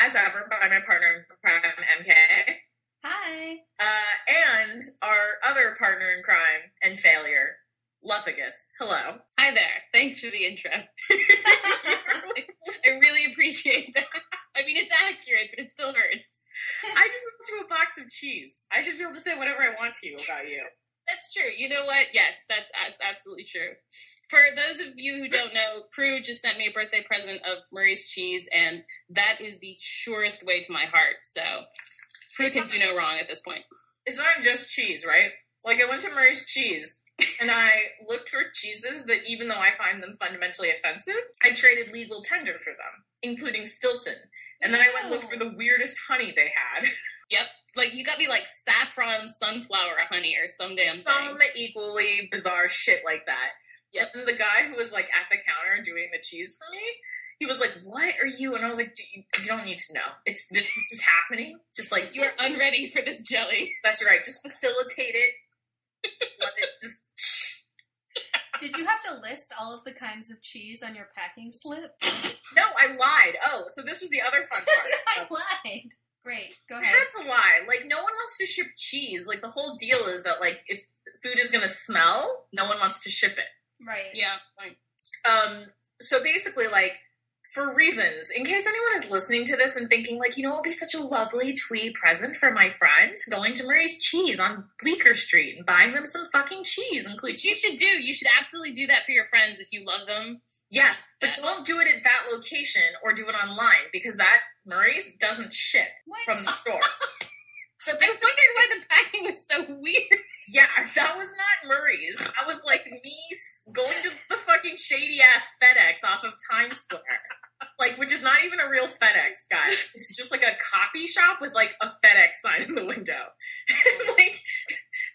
as ever, by my partner in crime, MK, Hi. uh, and our other partner in crime and failure, Lupagus. Hello. Hi there. Thanks for the intro. I really appreciate that. I mean, it's accurate, but it still hurts. I just went to a box of cheese. I should be able to say whatever I want to you about you. That's true. You know what? Yes, that, that's absolutely true. For those of you who don't know, Prue just sent me a birthday present of Murray's cheese, and that is the surest way to my heart. So Prue can do no wrong at this point. It's not just cheese, right? Like, I went to Murray's Cheese, and I looked for cheeses that, even though I find them fundamentally offensive, I traded legal tender for them, including Stilton. And then I went and looked for the weirdest honey they had. Yep. Like, you got me like saffron sunflower honey or some damn Some thing. equally bizarre shit like that. Yep. And the guy who was like at the counter doing the cheese for me, he was like, "What are you?" And I was like, "Do you, you don't need to know. It's this is just happening. Just like You are unready for this jelly. That's right. Just facilitate it. Just let it just. Did you have to list all of the kinds of cheese on your packing slip? No, I lied. Oh, so this was the other fun part. I lied. Great. Go I ahead. had to lie. Like, no one wants to ship cheese. Like, the whole deal is that, like, if food is gonna smell, no one wants to ship it. Right. Yeah. Fine. Um, so basically, like, for reasons, in case anyone is listening to this and thinking, like, you know, it'll be such a lovely twee present for my friend, going to Murray's Cheese on Bleecker Street and buying them some fucking cheese, include Which you should do. You should absolutely do that for your friends if you love them. Yes, but don't do it at that location or do it online because that Murray's doesn't ship What? from the store. so they wondered why the packing was so weird. Yeah, that was not Murray's. I was like me going to the fucking shady ass FedEx off of Times Square. Like, which is not even a real FedEx, guys. It's just like a copy shop with like a FedEx sign in the window. and like,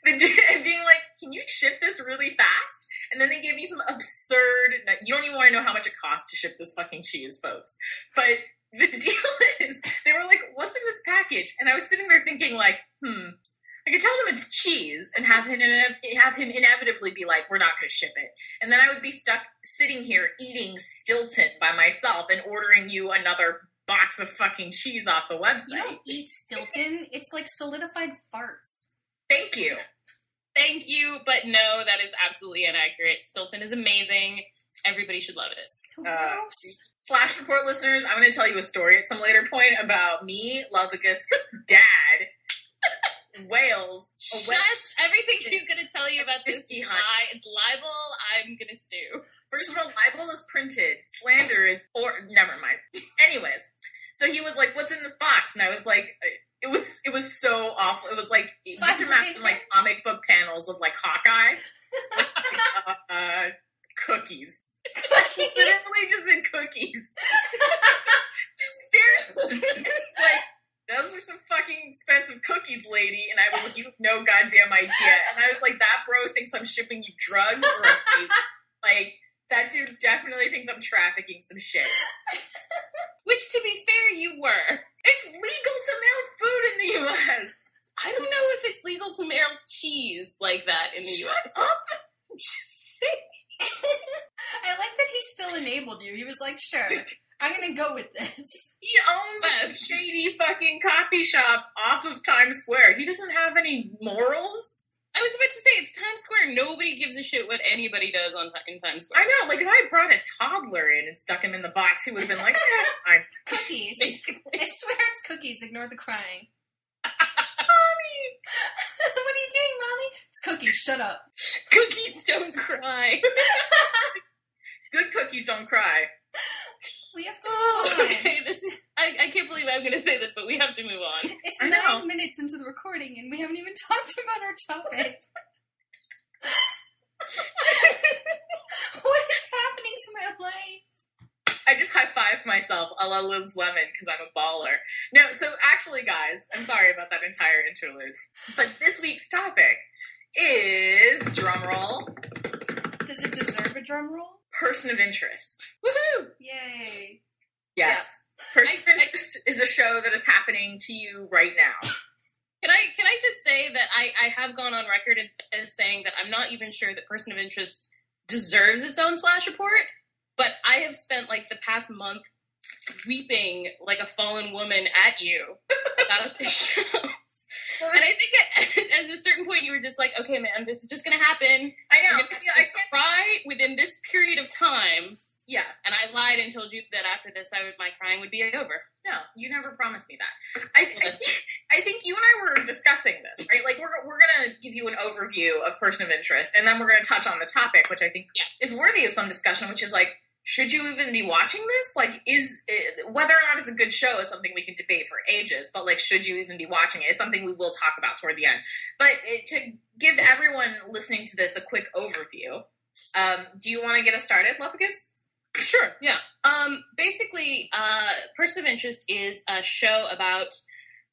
the dude, being like, can you ship this really fast? And then they gave me some absurd, you don't even want to know how much it costs to ship this fucking cheese, folks. But the deal is, they were like, what's in this package? And I was sitting there thinking, like, hmm, I could tell them it's cheese and have him have him inevitably be like, "We're not going to ship it," and then I would be stuck sitting here eating Stilton by myself and ordering you another box of fucking cheese off the You website. don't eat Stilton. It's like solidified farts. Thank you. Thank you, but no, that is absolutely inaccurate. Stilton is amazing. Everybody should love it. So Uh, gross. Slash report listeners, I'm going to tell you a story at some later point about me, Lovagus, dad, Wales Shush! Everything she's going to tell you about this Whiskey is hunt. lie. It's libel. I'm going to sue. First of all, libel is printed. Slander is, or never mind. Anyways, so he was like, "What's in this box?" And I was like, "It was, it was so awful. It was like just imagine like comic book panels of like Hawkeye, uh, uh, cookies, literally just in cookies. It's like." Those are some fucking expensive cookies, lady. And I was like, you have no goddamn idea. And I was like, that bro thinks I'm shipping you drugs or a. Like, that dude definitely thinks I'm trafficking some shit. Which, to be fair, you were. It's legal to mail food in the U.S. I don't know if it's legal to mail cheese like that in the Shut U.S. up. I'm just saying. I like that he still enabled you. He was like, sure, I'm going to go with this. He owns a shady fucking coffee shop off of Times Square. He doesn't have any morals. I was about to say it's Times Square. Nobody gives a shit what anybody does on in Times Square. I know, like if I brought a toddler in and stuck him in the box, he would have been like, eh, fine. Cookies. Basically, I swear it's cookies. Ignore the crying. Mommy. what are you doing, mommy? It's cookies. Shut up. cookies don't cry. Good cookies don't cry. We have to Oh, move on. okay, this is. I, I can't believe I'm going to say this, but we have to move on. It's I nine know. minutes into the recording and we haven't even talked about our topic. what is happening to my life? I just high fived myself a la Liz Lemon because I'm a baller. No, so actually, guys, I'm sorry about that entire interlude. But this week's topic is drumroll, Does it deserve a drum roll? person of interest. Woohoo! Yay. Yes. Person I- of interest is a show that is happening to you right now. Can I can I just say that I, I have gone on record as, as saying that I'm not even sure that Person of Interest deserves its own slash report, but I have spent like the past month weeping like a fallen woman at you about this show. And I think at, at a certain point you were just like, okay, man, this is just gonna happen. I know. I gonna I cry within this period of time. yeah. And I lied and told you that after this, I would my crying would be over. No, you never promised me that. I, I, think, I think you and I were discussing this, right? Like, we're, we're going to give you an overview of person of interest, and then we're going to touch on the topic, which I think Yeah. is worthy of some discussion, which is like, should you even be watching this? Like, is eh, whether or not it's a good show is something we can debate for ages, but like, should you even be watching it is something we will talk about toward the end. But eh, to give everyone listening to this a quick overview, um, do you want to get us started, Lepicus? Sure, yeah. Um, basically, uh, Person of Interest is a show about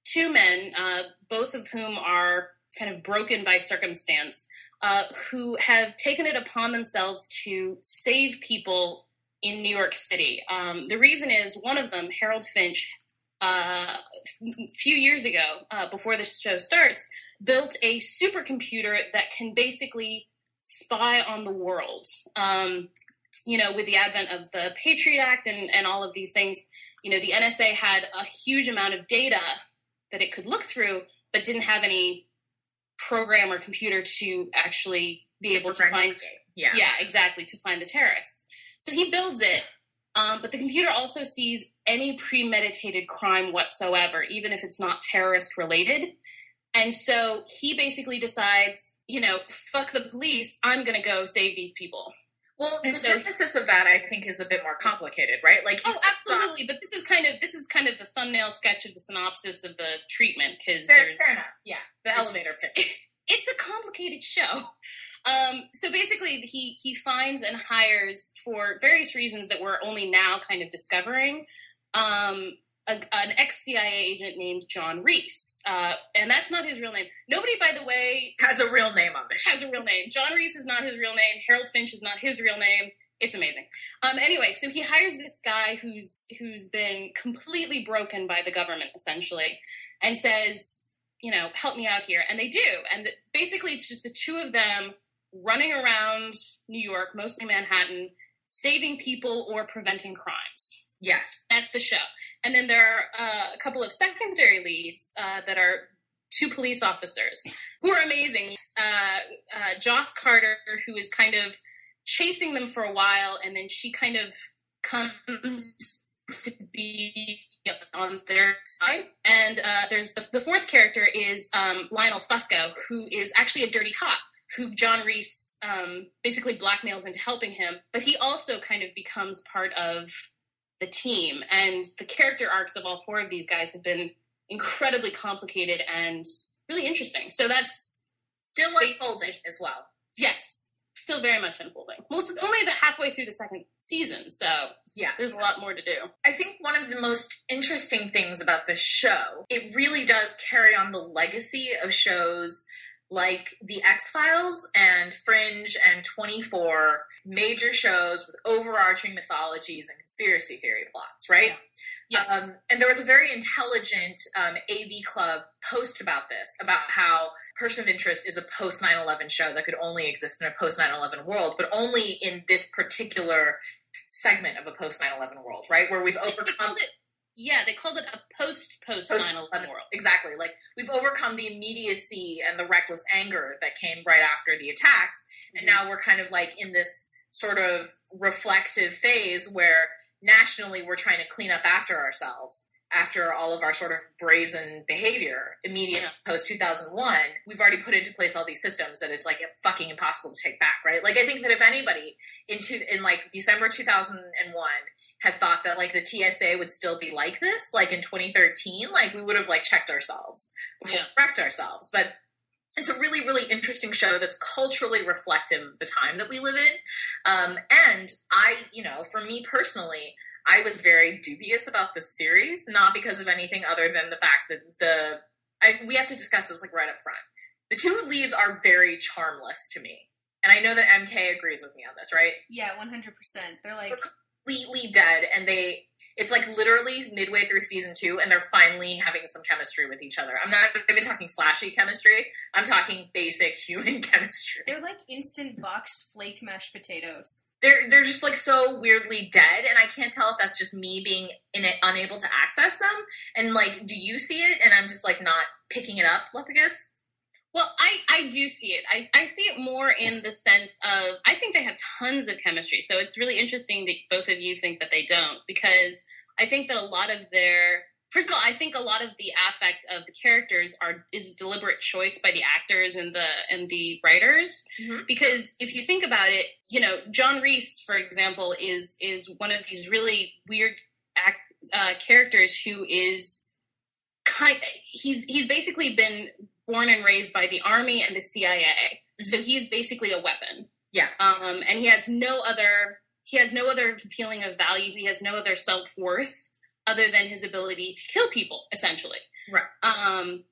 two men, uh, both of whom are kind of broken by circumstance, uh, who have taken it upon themselves to save people in New York City. Um, the reason is one of them, Harold Finch, uh, a few years ago, uh, before the show starts, built a supercomputer that can basically spy on the world. Um, you know, with the advent of the Patriot Act and, and all of these things, you know, the NSA had a huge amount of data that it could look through, but didn't have any program or computer to actually be able to find. Yeah. Yeah, exactly, to find the terrorists. So he builds it, um, but the computer also sees any premeditated crime whatsoever, even if it's not terrorist related. And so he basically decides, you know, fuck the police, I'm gonna go save these people. Well, the so- genesis of that, I think, is a bit more complicated, right? Like, Oh, he starts off- absolutely. But this is kind of this is kind of the thumbnail sketch of the synopsis of the treatment because there's fair enough. Yeah, the elevator pitch. it's a complicated show. Um, so basically, he he finds and hires for various reasons that we're only now kind of discovering. Um, a, an ex CIA agent named John Reese, uh, and that's not his real name. Nobody, by the way, Has a real name on this. has a real name. John Reese is not his real name. Harold Finch is not his real name. It's amazing. Um, anyway, so he hires this guy who's who's been completely broken by the government, essentially, and says, you know, help me out here, and they do. And basically, it's just the two of them running around New York, mostly Manhattan, saving people or preventing crimes. Yes. at the show. And then there are uh, a couple of secondary leads uh, that are two police officers who are amazing. Uh, uh, Joss Carter, who is kind of chasing them for a while, and then she kind of comes to be on their side. And uh, there's the, the fourth character is um, Lionel Fusco, who is actually a dirty cop. Who John Reese um, basically blackmails into helping him, but he also kind of becomes part of the team. And the character arcs of all four of these guys have been incredibly complicated and really interesting. So that's Still unfolding as well. yes. Still very much unfolding. Well it's only the halfway through the second season so Yeah. there's a lot more to do. I think one of the most interesting things about this show, it really does carry on the legacy of shows like The X Files and Fringe and 24, major shows with overarching mythologies and conspiracy theory plots, right? yes Um, and there was a very intelligent um, AV Club post about this, about how Person of Interest is a post 9 11 show that could only exist in a post 9 11 world, but only in this particular segment of a post 9 11 world, right? Where we've overcome. Yeah they called it a post post 9-11 uh, world. Exactly. Like we've overcome the immediacy and the reckless anger that came right after the attacks. And mm-hmm. now we're kind of like in this sort of reflective phase where nationally we're trying to clean up after ourselves after all of our sort of brazen behavior. Immediate post 2001 we've already put into place all these systems that it's like fucking impossible to take back right? Like i think that if anybody into in like december 2001 had thought that like the tsa would still be like this like in 2013 like we would have like checked ourselves before Yeah. we wrecked ourselves. But it's a really really interesting show that's culturally reflective of the time that we live in. Um, and i you know for me personally i was very dubious about this series not because of anything other than the fact that the I, we have to discuss this like right up front. The two leads are very charmless to me. And i know that mk agrees with me on this right? Yeah, one hundred percent. They're like completely dead and they It's like literally midway through season two, and they're finally having some chemistry with each other. I'm not even talking slashy chemistry. I'm talking basic human chemistry. They're like instant boxed flake mashed potatoes. They're they're just like so weirdly dead, and I can't tell if that's just me being in it, unable to access them. And like, do you see it? And I'm just like not picking it up, Lephagus. Well, I, I do see it. I, I see it more in the sense of I think they have tons of chemistry. So it's really interesting that both of you think that they don't because I think that a lot of their first of all, I think a lot of the affect of the characters are is deliberate choice by the actors and the and the writers. Mhm. Because if you think about it, you know, John Reese, for example, is is one of these really weird act, uh, characters who is kind. He's he's basically been born and raised by the army and the CIA, so he's basically a weapon. Yeah. Um, and he has no other he has no other feeling of value. He has no other self worth other than his ability to kill people, essentially. Right. Um,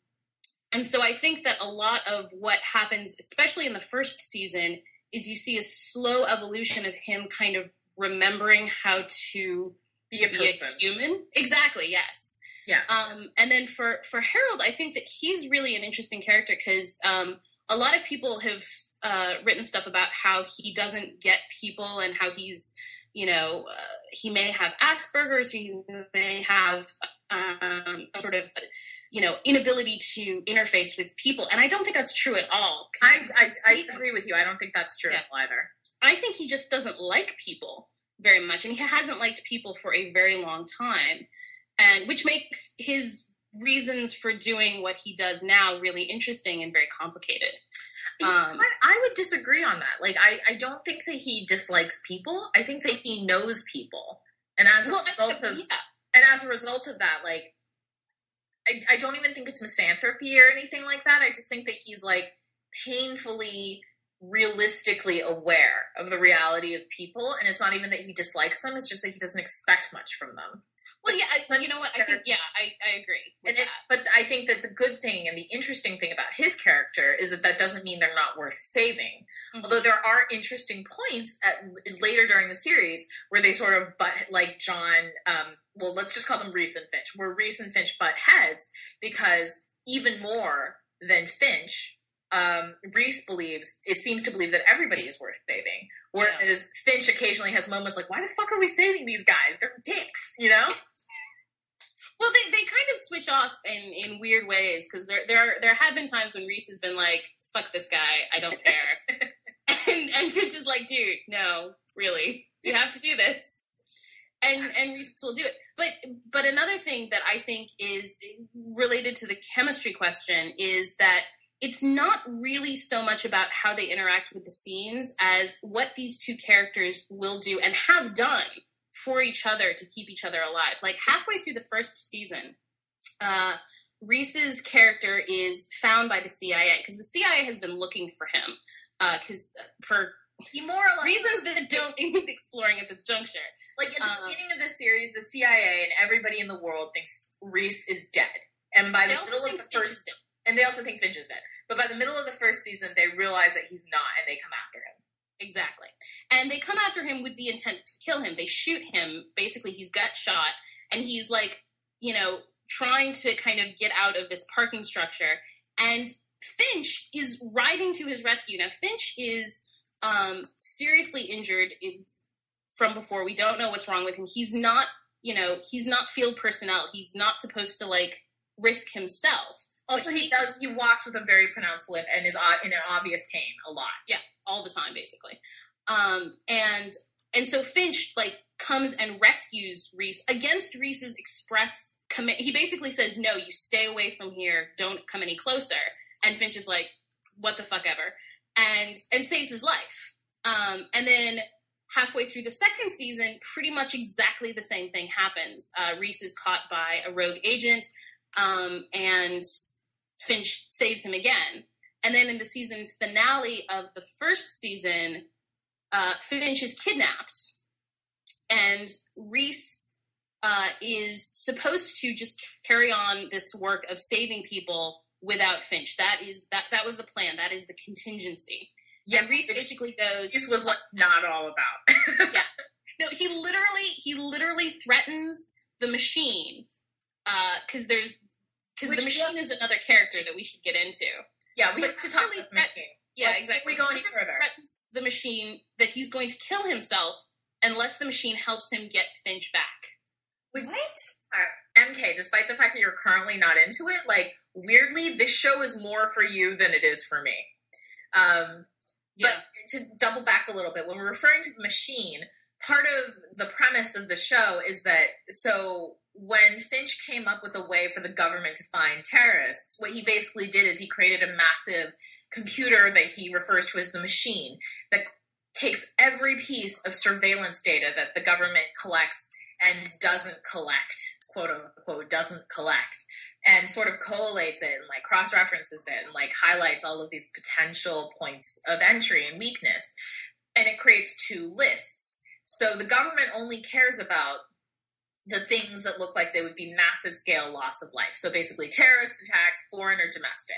and so I think that a lot of what happens, especially in the first season, is you see a slow evolution of him kind of remembering how to Be a be a human. Exactly. Yes. Yeah. Um, and then for for Harold, I think that he's really an interesting character because um, a lot of people have uh, written stuff about how he doesn't get people and how he's, you know, uh, he may have Asperger's, he may have um, sort of, you know, inability to interface with people. And I don't think that's true at all. I, I I agree with you. I don't think that's true Yeah. either. I think he just doesn't like people very much, and he hasn't liked people for a very long time, and which makes his reasons for doing what he does now really interesting and very complicated. Um? I would disagree on that. Like, I, I don't think that he dislikes people. I think that he knows people, and as a well, result of yeah, and as a result of that, like, I, I don't even think it's misanthropy or anything like that. I just think that he's like painfully, realistically aware of the reality of people, and it's not even that he dislikes them. It's just that he doesn't expect much from them. Well, yeah. It's, you know what? I think yeah, I, I agree it, but I think that the good thing and the interesting thing about his character is that that doesn't mean they're not worth saving. Mhm. Although there are interesting points at later during the series where they sort of butt like John. Um, well, let's just call them Reese and Finch, where Reese and Finch butt heads because even more than Finch. Um, Reese believes it seems to believe that everybody is worth saving, whereas Finch occasionally has moments like, "Why the fuck are we saving these guys? They're dicks," you know. Well, they, they kind of switch off in, in weird ways because there there are, there have been times when Reese has been like, "Fuck this guy, I don't care," and and Finch is like, "Dude, no, really, you have to do this," and and Reese will do it. But but another thing that I think is related to the chemistry question is that it's not really so much about how they interact with the scenes as what these two characters will do and have done for each other to keep each other alive. Like halfway through the first season, uh, Reese's character is found by the CIA because the CIA has been looking for him because for He more or less reasons that don't need exploring at this juncture. Like at the Um, beginning of the series, the CIA and everybody in the world thinks Reese is dead, and by the middle of the first. And they also think Finch is dead. But by the middle of the first season, they realize that he's not, and they come after him. Exactly. And they come after him with the intent to kill him. They shoot him. Basically, he's got shot, and he's like, you know, trying to kind of get out of this parking structure. And Finch is riding to his rescue. Now, Finch is um, seriously injured from before. We don't know what's wrong with him. He's not, you know, he's not field personnel. He's not supposed to like risk himself. Also, he he- does. He walks with a very pronounced limp and is in an obvious pain a lot. Yeah, all the time basically. Um and and so finch like comes and rescues reese against reese's express command he basically says no you stay away from here. Don't come any closer. And finch is like what the fuck ever. And and saves his life. Um and then halfway through the second season pretty much exactly the same thing happens. Uh, reese is caught by a rogue agent um and finch saves him again and then in the season finale of the first season, uh, Finch is kidnapped, and Reese uh, is supposed to just carry on this work of saving people without Finch. That is that that was the plan. That is the contingency. Yeah, and Reese basically goes. This was like not all about. Yeah, no, he literally he literally threatens the machine, because there's because the machine is another character that we should get into. Yeah, we But have to talk really, about the machine. Yeah, Like, exactly. if we go any He further. threatens the machine that he's going to kill himself unless the machine helps him get Finch back. what? MK, despite the fact that you're currently not into it, like weirdly, this show is more for you than it is for me. Um, Yeah, But to double back a little bit, when we're referring to the machine, part of the premise of the show is that so when Finch came up with a way for the government to find terrorists, what he basically did is he created a massive computer that he refers to as the machine that takes every piece of surveillance data that the government collects and doesn't collect, quote unquote, doesn't collect, and sort of collates it and like cross references it and like highlights all of these potential points of entry and weakness. And it creates two lists. So the government only cares about the things that look like they would be massive scale loss of life. So basically, terrorist attacks, foreign or domestic.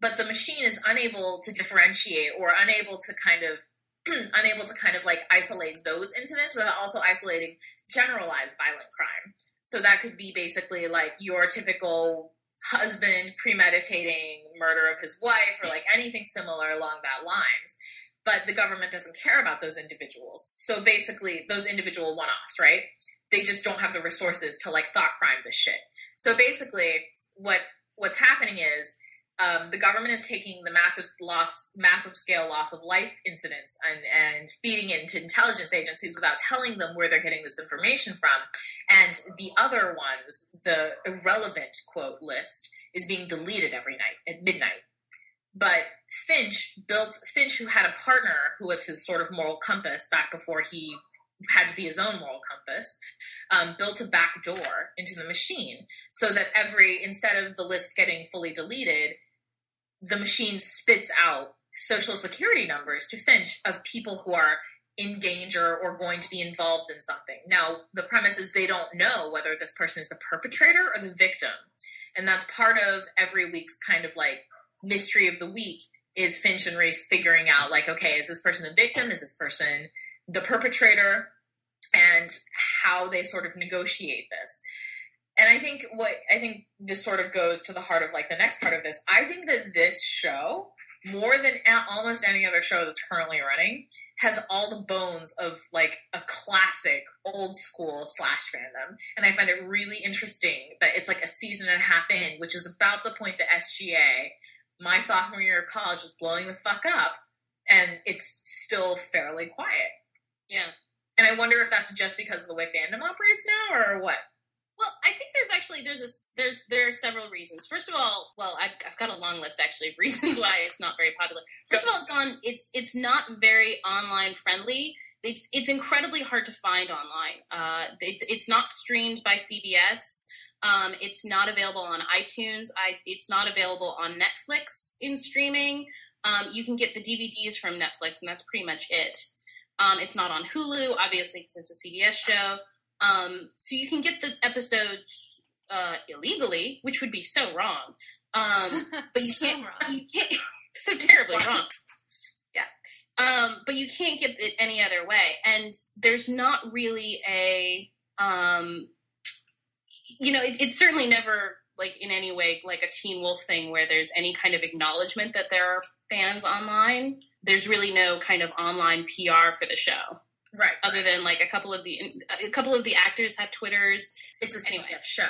But the machine is unable to differentiate or unable to kind of unable to kind of like isolate those incidents without also isolating generalized violent crime. So that could be basically like your typical husband premeditating murder of his wife or like anything similar along that lines. But the government doesn't care about those individuals. So basically, those individual one offs, right? They just don't have the resources to like thought crime this shit. So basically, what what's happening is um, the government is taking the massive loss, massive scale loss of life incidents and, and feeding it into intelligence agencies without telling them where they're getting this information from. And the other ones, the irrelevant quote list, is being deleted every night at midnight. But Finch built Finch, who had a partner who was his sort of moral compass back before he had to be his own moral compass, um, built a back door into the machine so that every instead of the list getting fully deleted, the machine spits out social security numbers to Finch of people who are in danger or going to be involved in something. Now, the premise is they don't know whether this person is the perpetrator or the victim. And that's part of every week's kind of like mystery of the week is Finch and Reese figuring out like, okay, is this person the victim? Is this person the perpetrator? And how they sort of negotiate this and I think what I think this sort of goes to the heart of like the next part of this. I think that this show, more than almost any other show that's currently running, has all the bones of like a classic old school slash fandom. And I find it really interesting that it's like a season and a half in, which is about the point that SGA, my sophomore year of college, was blowing the fuck up, and it's still fairly quiet. yeah. And I wonder if that's just because of the way fandom operates now, or what. Well, I think there's actually there's a there's there are several reasons. First of all, well, I've, I've got a long list actually of reasons why it's not very popular. First of all, it's on it's it's not very online friendly. It's it's incredibly hard to find online. Uh, it, it's not streamed by CBS. Um, it's not available on iTunes. I it's not available on Netflix in streaming. Um, you can get the DVDs from Netflix, and that's pretty much it. Um, it's not on Hulu, obviously, because it's a CBS show. Um, so you can get the episodes uh, illegally, which would be so wrong. Um, but you can't. wrong. You can't so terribly wrong. Yeah. Um, but you can't get it any other way, and there's not really a. Um, you know, it, it's certainly never like in any way like a Teen Wolf thing where there's any kind of acknowledgement that there are fans online. There's really no kind of online PR for the show Right. other than like a couple of the a couple of the actors have twitters It's a Anyway. Show.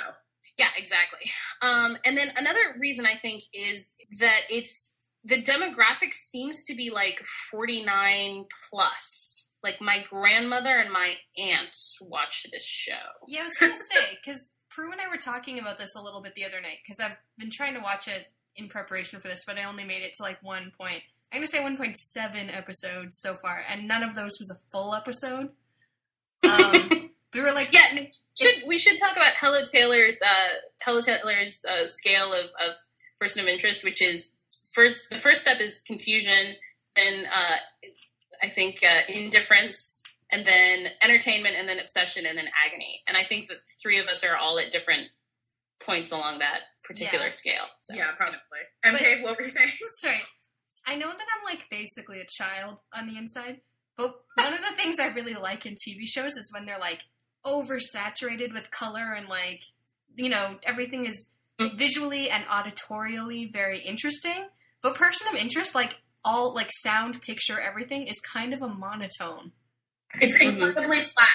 yeah exactly um and then another reason i think is that it's the demographic seems to be like 49 plus like my grandmother and my aunt watch this show Yeah, I was gonna say because Prue and I were talking about this a little bit the other night because I've been trying to watch it in preparation for this, but I only made it to like one point. I'm gonna say 1.7 episodes so far, and none of those was a full episode. Um, we were like, yeah should we should talk about hello taylor's uh hello taylor's uh, scale of, of person of interest which is first the first step is confusion then uh i think uh, indifference and then entertainment and then obsession and then agony and i think that three of us are all at different points along that particular Yeah. scale so yeah, probably. MK, what were you saying? sorry. I know that I'm like basically a child on the inside, but one of the things I really like in TV shows is when they're like oversaturated with color and like you know everything is Mm. visually and auditorially very interesting. But Person of Interest, like all like sound, picture, everything is kind of a monotone. It's incredibly flat.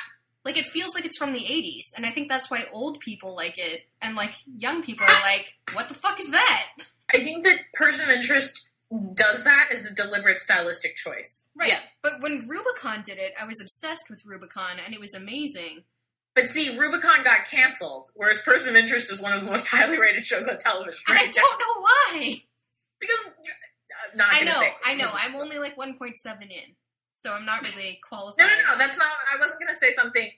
Like it feels like it's from the 80s, and I think that's why old people like it, and like young people are like, "What the fuck is that?" I think that person of interest does that as a deliberate stylistic choice. Right. Yeah. But when Rubicon did it, I was obsessed with Rubicon, and it was amazing. But see, Rubicon got canceled, whereas Person of Interest is one of the most highly rated shows on television. And I Right? don't know why. because I'm not I know. I know. I'm only like 1.7 in, so I'm not really qualified. no, no. no. That's not. I wasn't gonna say something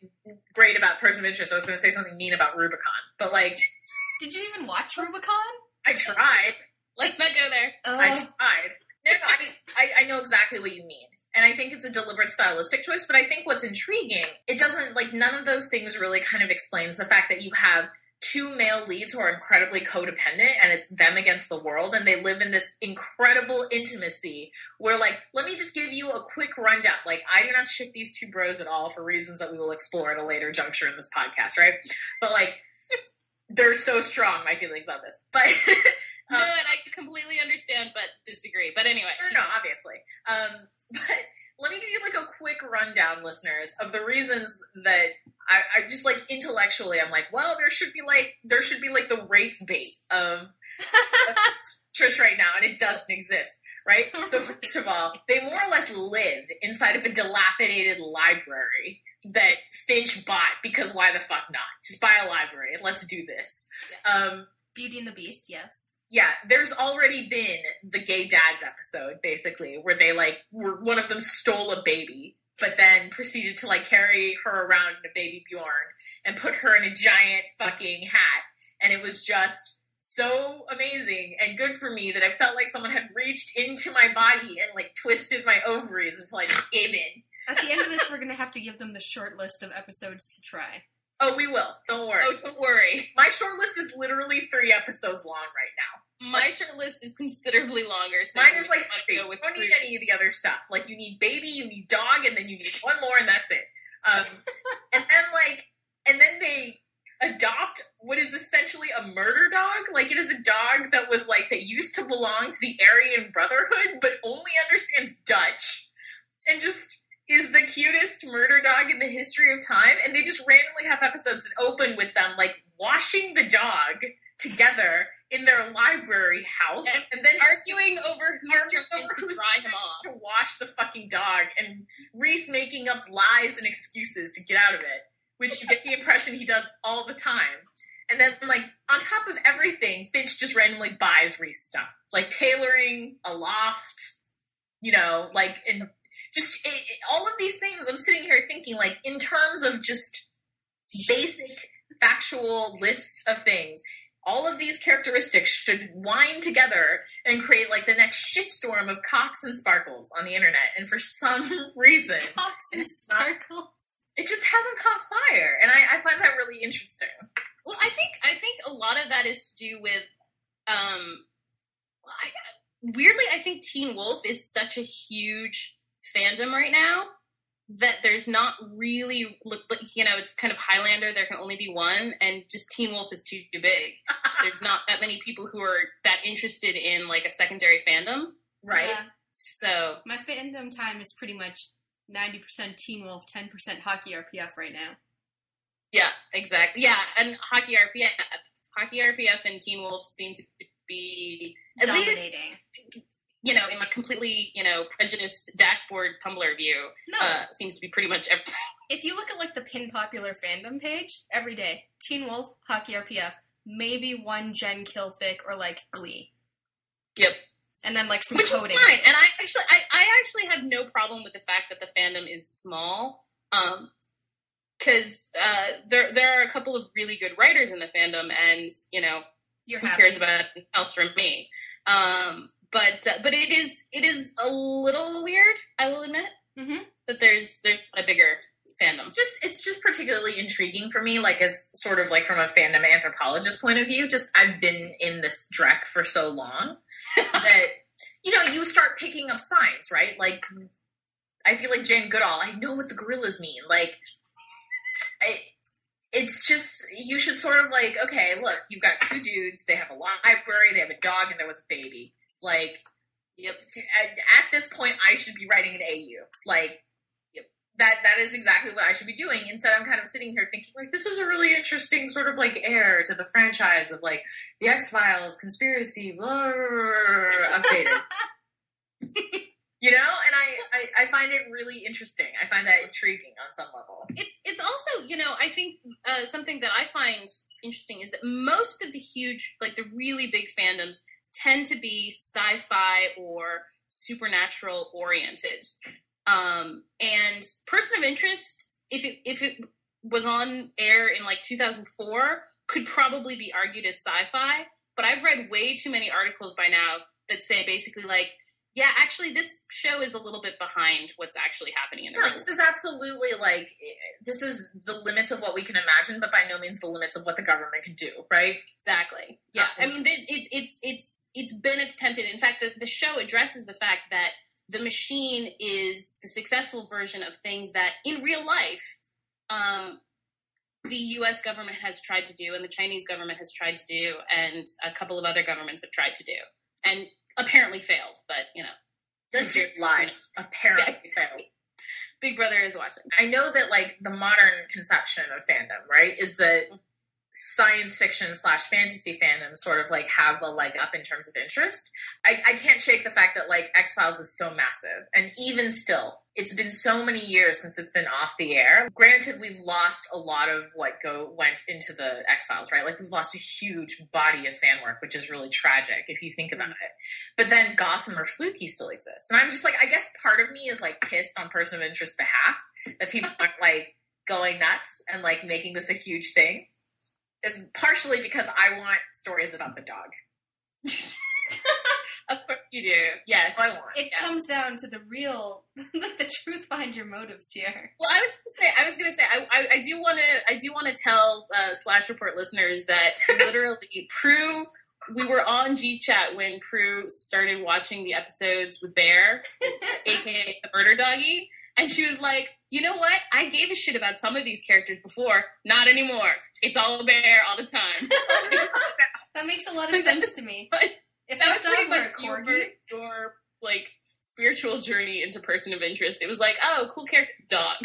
great about Person of Interest. I was gonna say something mean about Rubicon. But like, Did you even watch Rubicon? I tried. Let's not go there. I Uh, tried. No, no, I, I, I know exactly what you mean. And I think it's a deliberate stylistic choice, but I think what's intriguing, it doesn't, like, none of those things really kind of explains the fact that you have two male leads who are incredibly codependent and it's them against the world and they live in this incredible intimacy where, like, let me just give you a quick rundown. Like, I do not ship these two bros at all for reasons that we will explore at a later juncture in this podcast, right? But, like, they're so strong, my feelings on this. But. No, um, and I completely understand, but disagree. But anyway, no, no, obviously. Um, but let me give you like a quick rundown, listeners, of the reasons that I, I just like intellectually, I'm like, well, there should be like there should be like the wraith bait of Trish right now, and it doesn't exist, right? So first of all, they more or less live inside of a dilapidated library that Finch bought because why the fuck not? Just buy a library. Let's do this. Um, Beauty and the Beast, yes. Yeah, there's already been the gay dads episode, basically, where they like were one of them stole a baby, but then proceeded to like carry her around in a baby Bjorn and put her in a giant fucking hat, and it was just so amazing and good for me that I felt like someone had reached into my body and like twisted my ovaries until I just gave in. At the end of this, we're to have to give them the short list of episodes to try. Oh, we will. Don't worry. oh, don't worry. My short list is literally three episodes long right now. My short list is considerably longer. So Mine is like three. go You don't need any of the other stuff. Like you need baby, you need dog, and then you need one more, and that's it. Um, and then like, and then they adopt what is essentially a murder dog. Like it is a dog that was like that used to belong to the Aryan Brotherhood, but only understands Dutch, and just is the cutest murder dog in the history of time. And they just randomly have episodes that open with them like washing the dog together in their library house, And and then arguing over whose Arguing turn is over to dry him off. to wash the fucking dog, and Reese making up lies and excuses to get out of it, which you get the impression he does all the time. And then, like on top of everything, Finch just randomly buys Reese stuff, like tailoring, a loft, you know, like and just it, it- all of these things. I'm sitting here thinking, like in terms of just basic factual lists of things. All of these characteristics should wind together and create like the next shitstorm of cocks and sparkles on the internet. And for some reason, Fox and Sparkles. it just hasn't caught fire. And I, I find that really interesting. Well, I think I think a lot of that is to do with, um, I, weirdly, I think Teen Wolf is such a huge fandom right now that there's not really, look, like, you know, it's kind of Highlander. There can only be one, and just Teen Wolf is too too big. There's not that many people who are that interested in like a secondary fandom. Right? Yeah. So My fandom time is pretty much 90% Teen Wolf, 10% Hockey RPF right now. yeah, exactly. Yeah, and hockey RPF, hockey RPF, and Teen Wolf seem to be at least Dominating. You know, in a completely, you know, prejudiced dashboard Tumblr view, No, uh, seems to be pretty much everything. if you look at like the pin popular fandom page, every day, Teen Wolf, Hockey RPF, maybe one Gen Killfic or like Glee. Yep. And then like some Which is fine. And I actually, I, I actually have no problem with the fact that the fandom is small. Um, because uh, there there are a couple of really good writers in the fandom, and you know You're who happy. cares about anything else from me? Um, but uh, but it is it is a little weird, I will admit, Mhm. that there's there's a bigger fandom. It's just it's just particularly intriguing for me, like as sort of like from a fandom anthropologist point of view. Just I've been in this dreck for so long that you know you start picking up signs, right? Like I feel like Jane Goodall. I know what the gorillas mean. Like I, it's just you should sort of like okay look you've got two dudes they have a library they have a dog and there was a baby like Yep. at, at this point i should be writing an au like yep, that that is exactly what i should be doing. Instead i'm kind of sitting here thinking like this is a really interesting sort of like heir to the franchise of like the x-files conspiracy blah, blah, blah, blah, updated. You know? And I, I i find it really interesting. I find that intriguing on some level. It's it's also you know I think uh, something that I find interesting is that most of the huge like the really big fandoms tend to be sci-fi or supernatural oriented. Um, and Person of Interest, if it if it was on air in like 2004, could probably be argued as sci-fi. But I've read way too many articles by now that say basically like, yeah, actually this show is a little bit behind what's actually happening in the No, this is absolutely like this is the limits of what we can imagine, but by no means the limits of what the government can do, right? Exactly. Yeah. I mean, it, it, it's it's it's been attempted. In fact, the, the show addresses the fact that the machine is the successful version of things that in real life, um, the U.S. government has tried to do, and the Chinese government has tried to do, and a couple of other governments have tried to do, and apparently failed. But you know, That's lies. Apparently failed. Big Brother is watching. I know that like the modern conception of fandom, right, is that mm-hmm. science fiction slash fantasy fandom sort of like have a leg up in terms of interest. I, I can't shake the fact that like X Files is so massive, and even still, it's been so many years since it's been off the air. Granted, we've lost a lot of what go went into the X Files, right? Like we've lost a huge body of fan work, which is really tragic if you think about it. But then Gossamer Fluky still exists, and I'm just like, I guess part of me is like pissed on Person of Interest behalf that people aren't like going nuts and like making this a huge thing. And partially because I want stories about the dog. You do. Yes. I want. It Yeah. comes down to the real, the truth behind your motives here. Well, I was gonna say, I was gonna say, I, I, I do want to, I do want to tell uh, Slash Report listeners that literally, Prue, we were on G Chat when Prue started watching the episodes with Bear, aka the Murder Doggy, and she was like, "You know what? I gave a shit about some of these characters before, not anymore. It's all Bear all the time." That makes a lot of sense to me. But If that was pretty much your, your like spiritual journey into person of interest. It was like, oh, cool character, dog.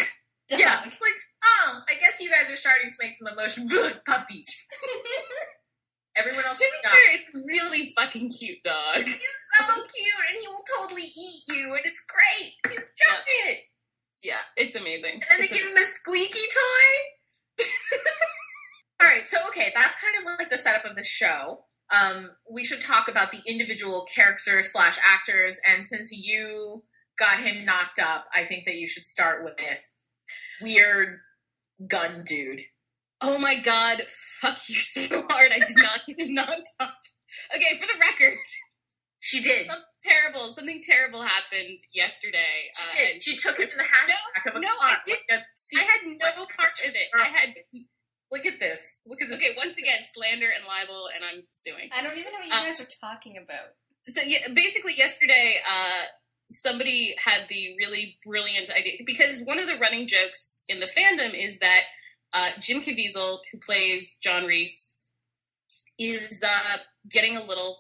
dog. Yeah, it's like, oh, I guess you guys are starting to make some emotion. Puppies. Everyone else To is not. fair, really fucking cute dog. He's so cute, and he will totally eat you, and it's great. He's giant. Yeah, it's amazing. And then they It's give him a squeaky toy. All right, so okay, that's kind of like the setup of the show. Um, we should talk about the individual character slash actors, and since you got him knocked up, I think that you should start with weird gun dude. Oh my god, fuck you so hard. I did not get him knocked up. Okay, for the record, She did. something terrible, something terrible happened yesterday. She uh, did. She took him in the hatchback of a no, car. I did-. I had no part of it. I had Look at this. Look at this. okay. Once again, slander and libel, and I'm suing. I don't even know what you Uh, guys are talking about. so yeah, basically yesterday uh, somebody had the really brilliant idea because one of the running jokes in the fandom is that uh, Jim Caviezel, who plays John Reese, is uh, getting a little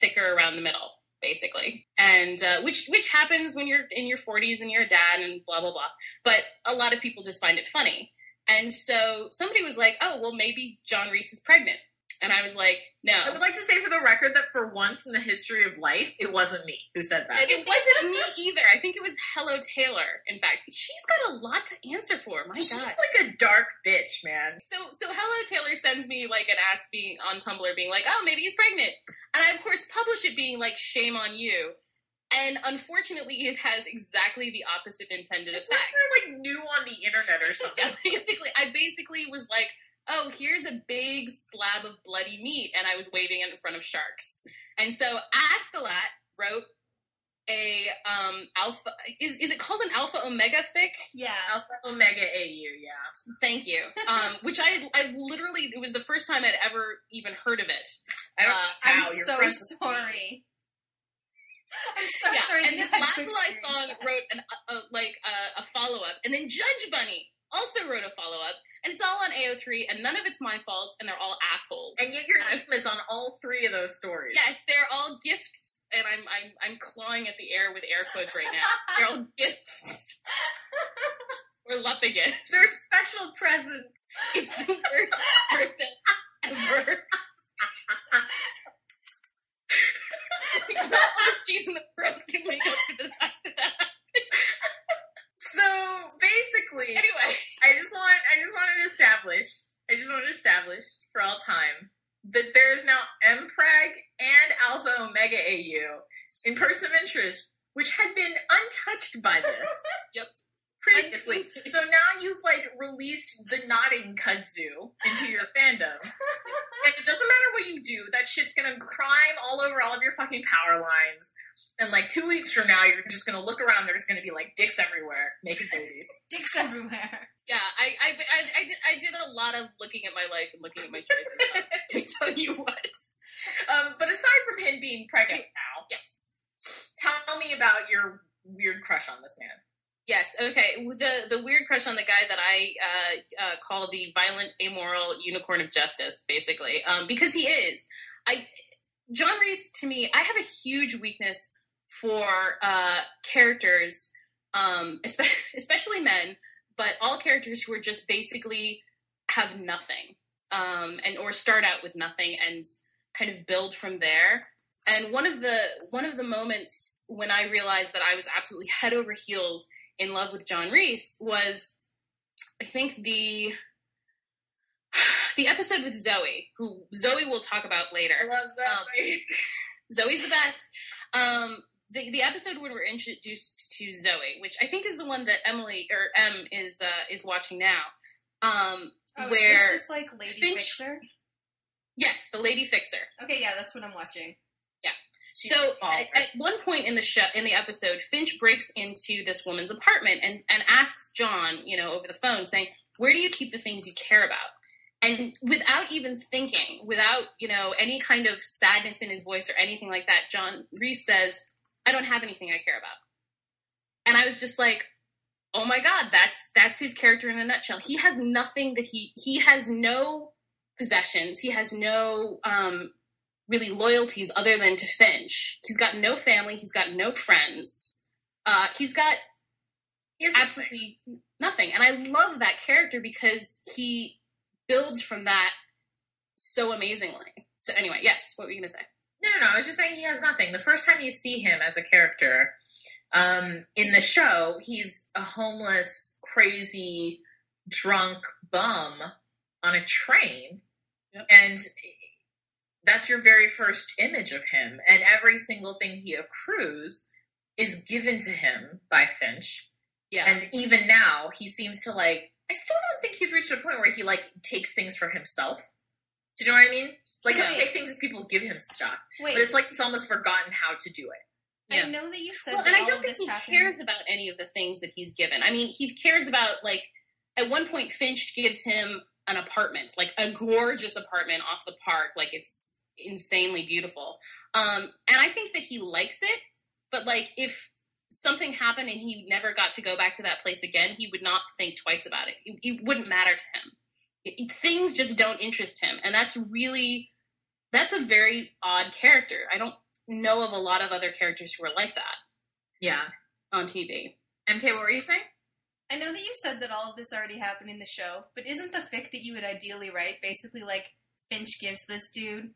thicker around the middle, basically, and uh, which which happens when you're in your 40s and you're a dad and blah blah blah. But a lot of people just find it funny, and so somebody was like, "Oh, well, maybe John Reese is pregnant," and I was like, "No." I would like to say for the record that for once in the history of life, it wasn't me who said that. It wasn't me either. I think it was Hello Taylor. In fact, she's got a lot to answer for. My She's God. like a dark bitch, man. So, so Hello Taylor sends me like an ask being on Tumblr, being like, "Oh, maybe he's pregnant," and I of course publish it, being like, "Shame on you." And unfortunately, it has exactly the opposite intended It's like effect. they're like new on the internet or something. Yeah, basically, I basically was like, "Oh, here's a big slab of bloody meat," and I was waving it in front of sharks. And so Astolat wrote a um alpha. Is is it called an alpha omega fic? Yeah. Alpha Omega AU, yeah. Thank you. Um, which I I've literally it was the first time I'd ever even heard of it. I don't uh, I'm so sorry. I'm so yeah, sorry. and then Lazuli Song that. wrote an, uh, uh, uh, a, a, like a, a follow up, and then Judge Bunny also wrote a follow up, and it's all on AO3, and none of it's my fault, and they're all assholes. And yet your name is on all three of those stories. Yes, they're all gifts, and I'm I'm I'm clawing at the air with air quotes right now. they're all gifts. We're loving it. They're special presents. It's the worst birthday ever. in the can make up for the fact that that. So basically, Anyway, I just want I just want to establish I just want to establish for all time that there is now MPreg and Alpha Omega AU in Person of Interest, which had been untouched by this. Yep. Previously. So now you've like released the nodding kudzu into your fandom. and it doesn't matter what you do, that shit's gonna climb all over all of your fucking power lines. And like two weeks from now, you're just gonna look around. There's gonna be like dicks everywhere, making babies. Dicks everywhere. yeah, I I, I, I, did, I did a lot of looking at my life and looking at my choices. Let me tell you what. Um, but aside from him being pregnant now, Yes. tell me about your weird crush on this man. Yes. Okay. The the weird crush on the guy that I uh, uh, call the violent, amoral unicorn of justice, basically, um, because he is. I John Reese to me, I have a huge weakness for uh, characters, um, espe- especially men, but all characters who are just basically have nothing, um, and or start out with nothing and kind of build from there. And one of the one of the moments when I realized that I was absolutely head over heels in love with John Reese was, I think the the episode with Zoe, who Zoe will talk about later. I love Zoe. Zoe's the best. Um, the the episode where we're introduced to Zoe, which I think is the one that Emily or M is uh, is watching now. Um, Oh, where is this, this like Lady Finch- Fixer? yes, the Lady Fixer. Okay, yeah, that's what I'm watching. So at, at one point in the show in the episode finch breaks into this woman's apartment and, and asks john you know over the phone saying where do you keep the things you care about? And without even thinking without you know any kind of sadness in his voice or anything like that john reese says i don't have anything i care about. And i was just like oh my god that's that's his character in a nutshell. He has nothing that he he has no possessions. He has no um really loyalties other than to Finch. He's got no family. He's got no friends. Uh, he's got absolutely nothing. And I love that character because he builds from that so amazingly. So anyway, yes, what were you gonna say? No, no, no. I was just saying he has nothing. The first time you see him as a character um, in the show, he's a homeless, crazy, drunk bum on a train. Yep. And that's your very first image of him. And every single thing he accrues is given to him by Finch. Yeah, And even now, he seems to like. I still don't think he's reached a point where he like takes things for himself. Do you know what I mean? Like he'll take things if people give him stuff, Wait, but it's like he's almost forgotten how to do it. yeah. I know that you said well, that and I don't think he happened. cares about any of the things that he's given. I mean, he cares about like at one point Finch gives him an apartment, like a gorgeous apartment off the park, like it's insanely beautiful. Um, and I think that he likes it, but like if something happened and he never got to go back to that place again, he would not think twice about it. It, it wouldn't matter to him. It- it- things just don't interest him, and that's really that's a very odd character. I don't know of a lot of other characters who are like that Yeah. on TV. MK, what were you saying? I know that you said that all of this already happened in the show, but isn't the fic that you would ideally write basically like Finch gives this dude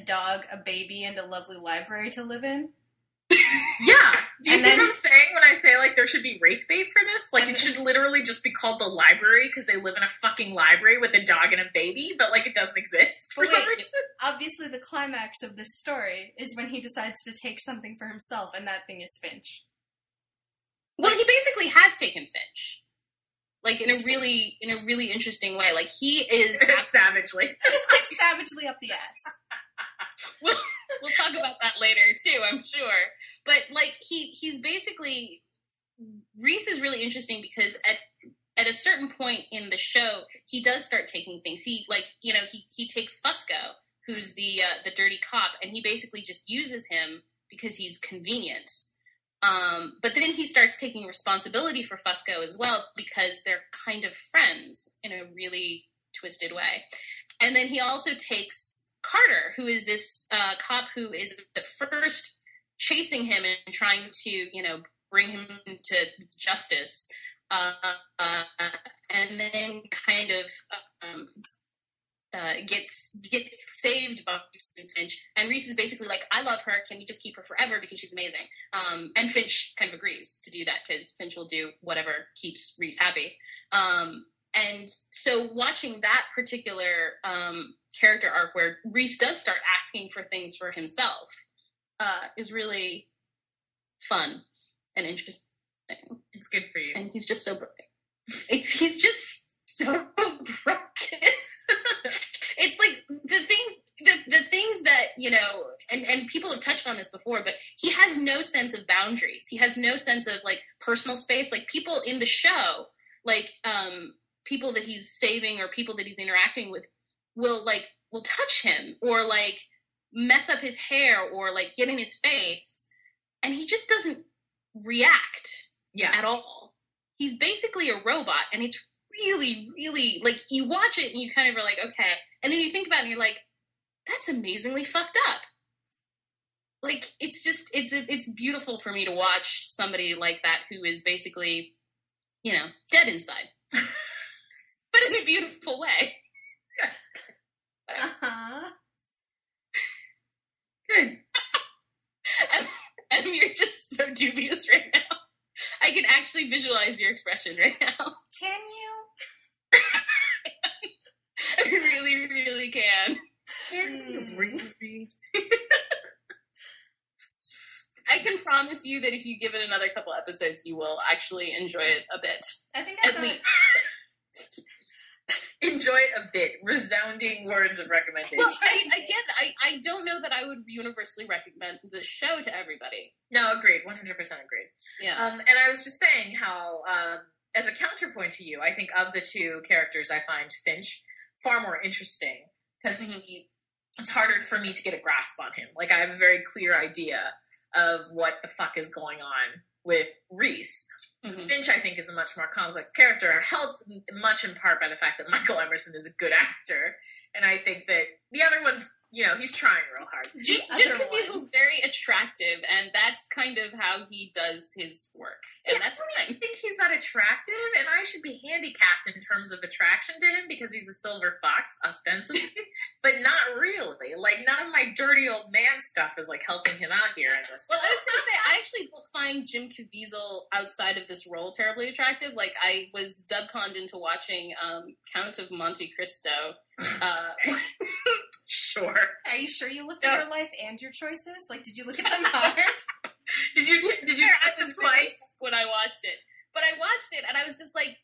a dog, a baby, and a lovely library to live in? Yeah. Do you And see then- what I'm saying when I say like there should be wraith bait for this? Like it should literally just be called the library because they live in a fucking library with a dog and a baby, but like it doesn't exist for But some reason. Obviously, the climax of this story is when he decides to take something for himself, and that thing is Finch. Well, he basically has taken Finch, like in a really in a really interesting way. Like he is. Savagely. like savagely up the ass. We'll, we'll talk about that later too, I'm sure. But like he he's basically Reese is really interesting because at at a certain point in the show, he does start taking things. He like you know he he takes Fusco, who's the uh, the dirty cop, and he basically just uses him because he's convenient. Um, but then he starts taking responsibility for Fusco as well because they're kind of friends in a really twisted way. And then he also takes Carter, who is this uh, cop who is the first chasing him and trying to, you know, bring him to justice, uh, uh, and then kind of um, uh, gets gets saved by Reese and Finch. And Reese is basically like, "I love her. Can you just keep her forever because she's amazing?" Um, and Finch kind of agrees to do that because Finch will do whatever keeps Reese happy. Um, and so, watching that particular um, character arc where Reese does start asking for things for himself uh, is really fun and interesting. It's good for you. And he's just so broken. It's he's just so broken. it's like the things the, the things that you know and, and people have touched on this before but he has no sense of boundaries he has no sense of like personal space like people in the show like um people that he's saving or people that he's interacting with will like will touch him or like mess up his hair or like get in his face. And he just doesn't react Yeah. at all. He's basically a robot and it's really really like you watch it and you kind of are like okay. And then you think about it and you're like that's amazingly fucked up. Like it's just it's it's beautiful for me to watch somebody like that who is basically you know dead inside but in a beautiful way Uh-huh. Good. and, and you're just so dubious right now i can actually visualize your expression right now Can you? i really really can Can Mm. I can promise you that if you give it another couple episodes, you will actually enjoy it a bit. I think I At least. Enjoy it a bit. Resounding words of recommendation. Well, I, again, I, I don't know that I would universally recommend the show to everybody. no, agreed. 100% agreed. Yeah. Um, and I was just saying how, um, as a counterpoint to you, I think of the two characters, I find Finch far more interesting because Mhm. he, it's harder for me to get a grasp on him. Like, I have a very clear idea of what the fuck is going on with Reese. Mhm. Finch, I think, is a much more complex character, helped much in part by the fact that Michael Emerson is a good actor. And I think that the other one's, you know, he's trying real hard. Jim, Jim Caviezel's very attractive, and that's kind of how he does his work. And See, that's I fine. think he's not attractive, and I should be handicapped in terms of attraction to him because he's a silver fox, ostensibly, but not really. Like none of my dirty old man stuff is like helping him out here in this. Well, I was going to say, I actually find Jim Caviezel outside of this role terribly attractive. Like, I was dubconned into watching um, Count of Monte Cristo. Uh, sure. Are you sure you looked No. at your life and your choices? Like, did you look at them hard? Did you did you I check was twice? when I watched it. But I watched it and I was just like,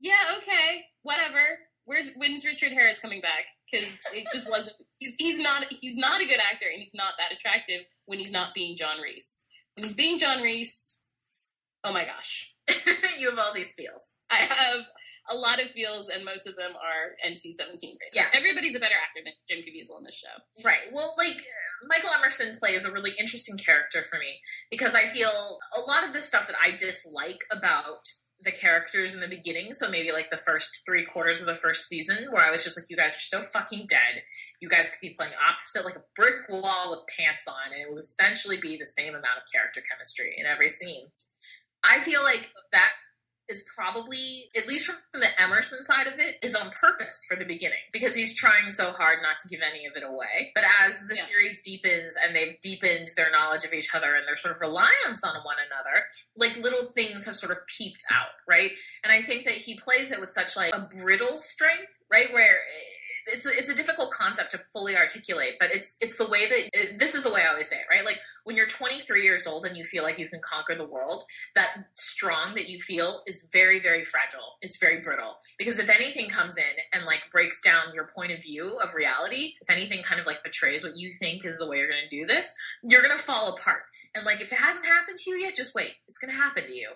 yeah, okay, whatever. Where's when's Richard Harris coming back? Because it just wasn't. He's he's not he's not a good actor and he's not that attractive when he's not being John Reese. When he's being John Reese, oh my gosh, you have all these feels. I have a lot of feels and most of them are NC seventeen. Yeah. everybody's a better actor than Jim Caviezel in this show. Right. Well, like Michael Emerson plays a really interesting character for me because I feel a lot of the stuff that I dislike about the characters in the beginning. So maybe like the first three quarters of the first season, where I was just like, "You guys are so fucking dead. You guys could be playing opposite like a brick wall with pants on, and it would essentially be the same amount of character chemistry in every scene." I feel like that is probably, at least from the Emerson side of it, is on purpose for the beginning because he's trying so hard not to give any of it away. But as the Yeah. series deepens and they've deepened their knowledge of each other and their sort of reliance on one another, like little things have sort of peeped out, right? And I think that he plays it with such like a brittle strength, right? Where it's a, it's a difficult concept to fully articulate, but it's it's the way that it, this is the way I always say it, right? Like when you're 23 years old and you feel like you can conquer the world, that strong that you feel is very very fragile. It's very brittle because if anything comes in and like breaks down your point of view of reality, if anything kind of like betrays what you think is the way you're going to do this, you're going to fall apart. And like if it hasn't happened to you yet, just wait. It's going to happen to you.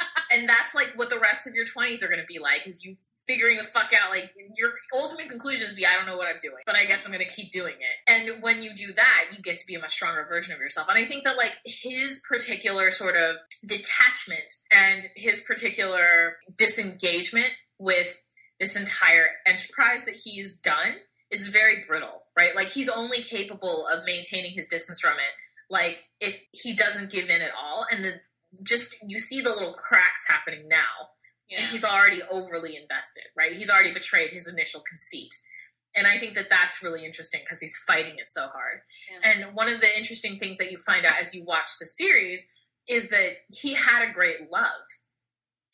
and that's like what the rest of your 20s are going to be like is you figuring the fuck out. Like your ultimate conclusion is be, I don't know what I'm doing, but I guess I'm gonna keep doing it. And when you do that, you get to be a much stronger version of yourself. And I think that like his particular sort of detachment and his particular disengagement with this entire enterprise that he's done is very brittle, right? Like he's only capable of maintaining his distance from it, like if he doesn't give in at all. And then just you see the little cracks happening now Yeah. and he's already overly invested, right? He's already betrayed his initial conceit. And I think that that's really interesting because he's fighting it so hard. Yeah. And one of the interesting things that you find out as you watch the series is that he had a great love.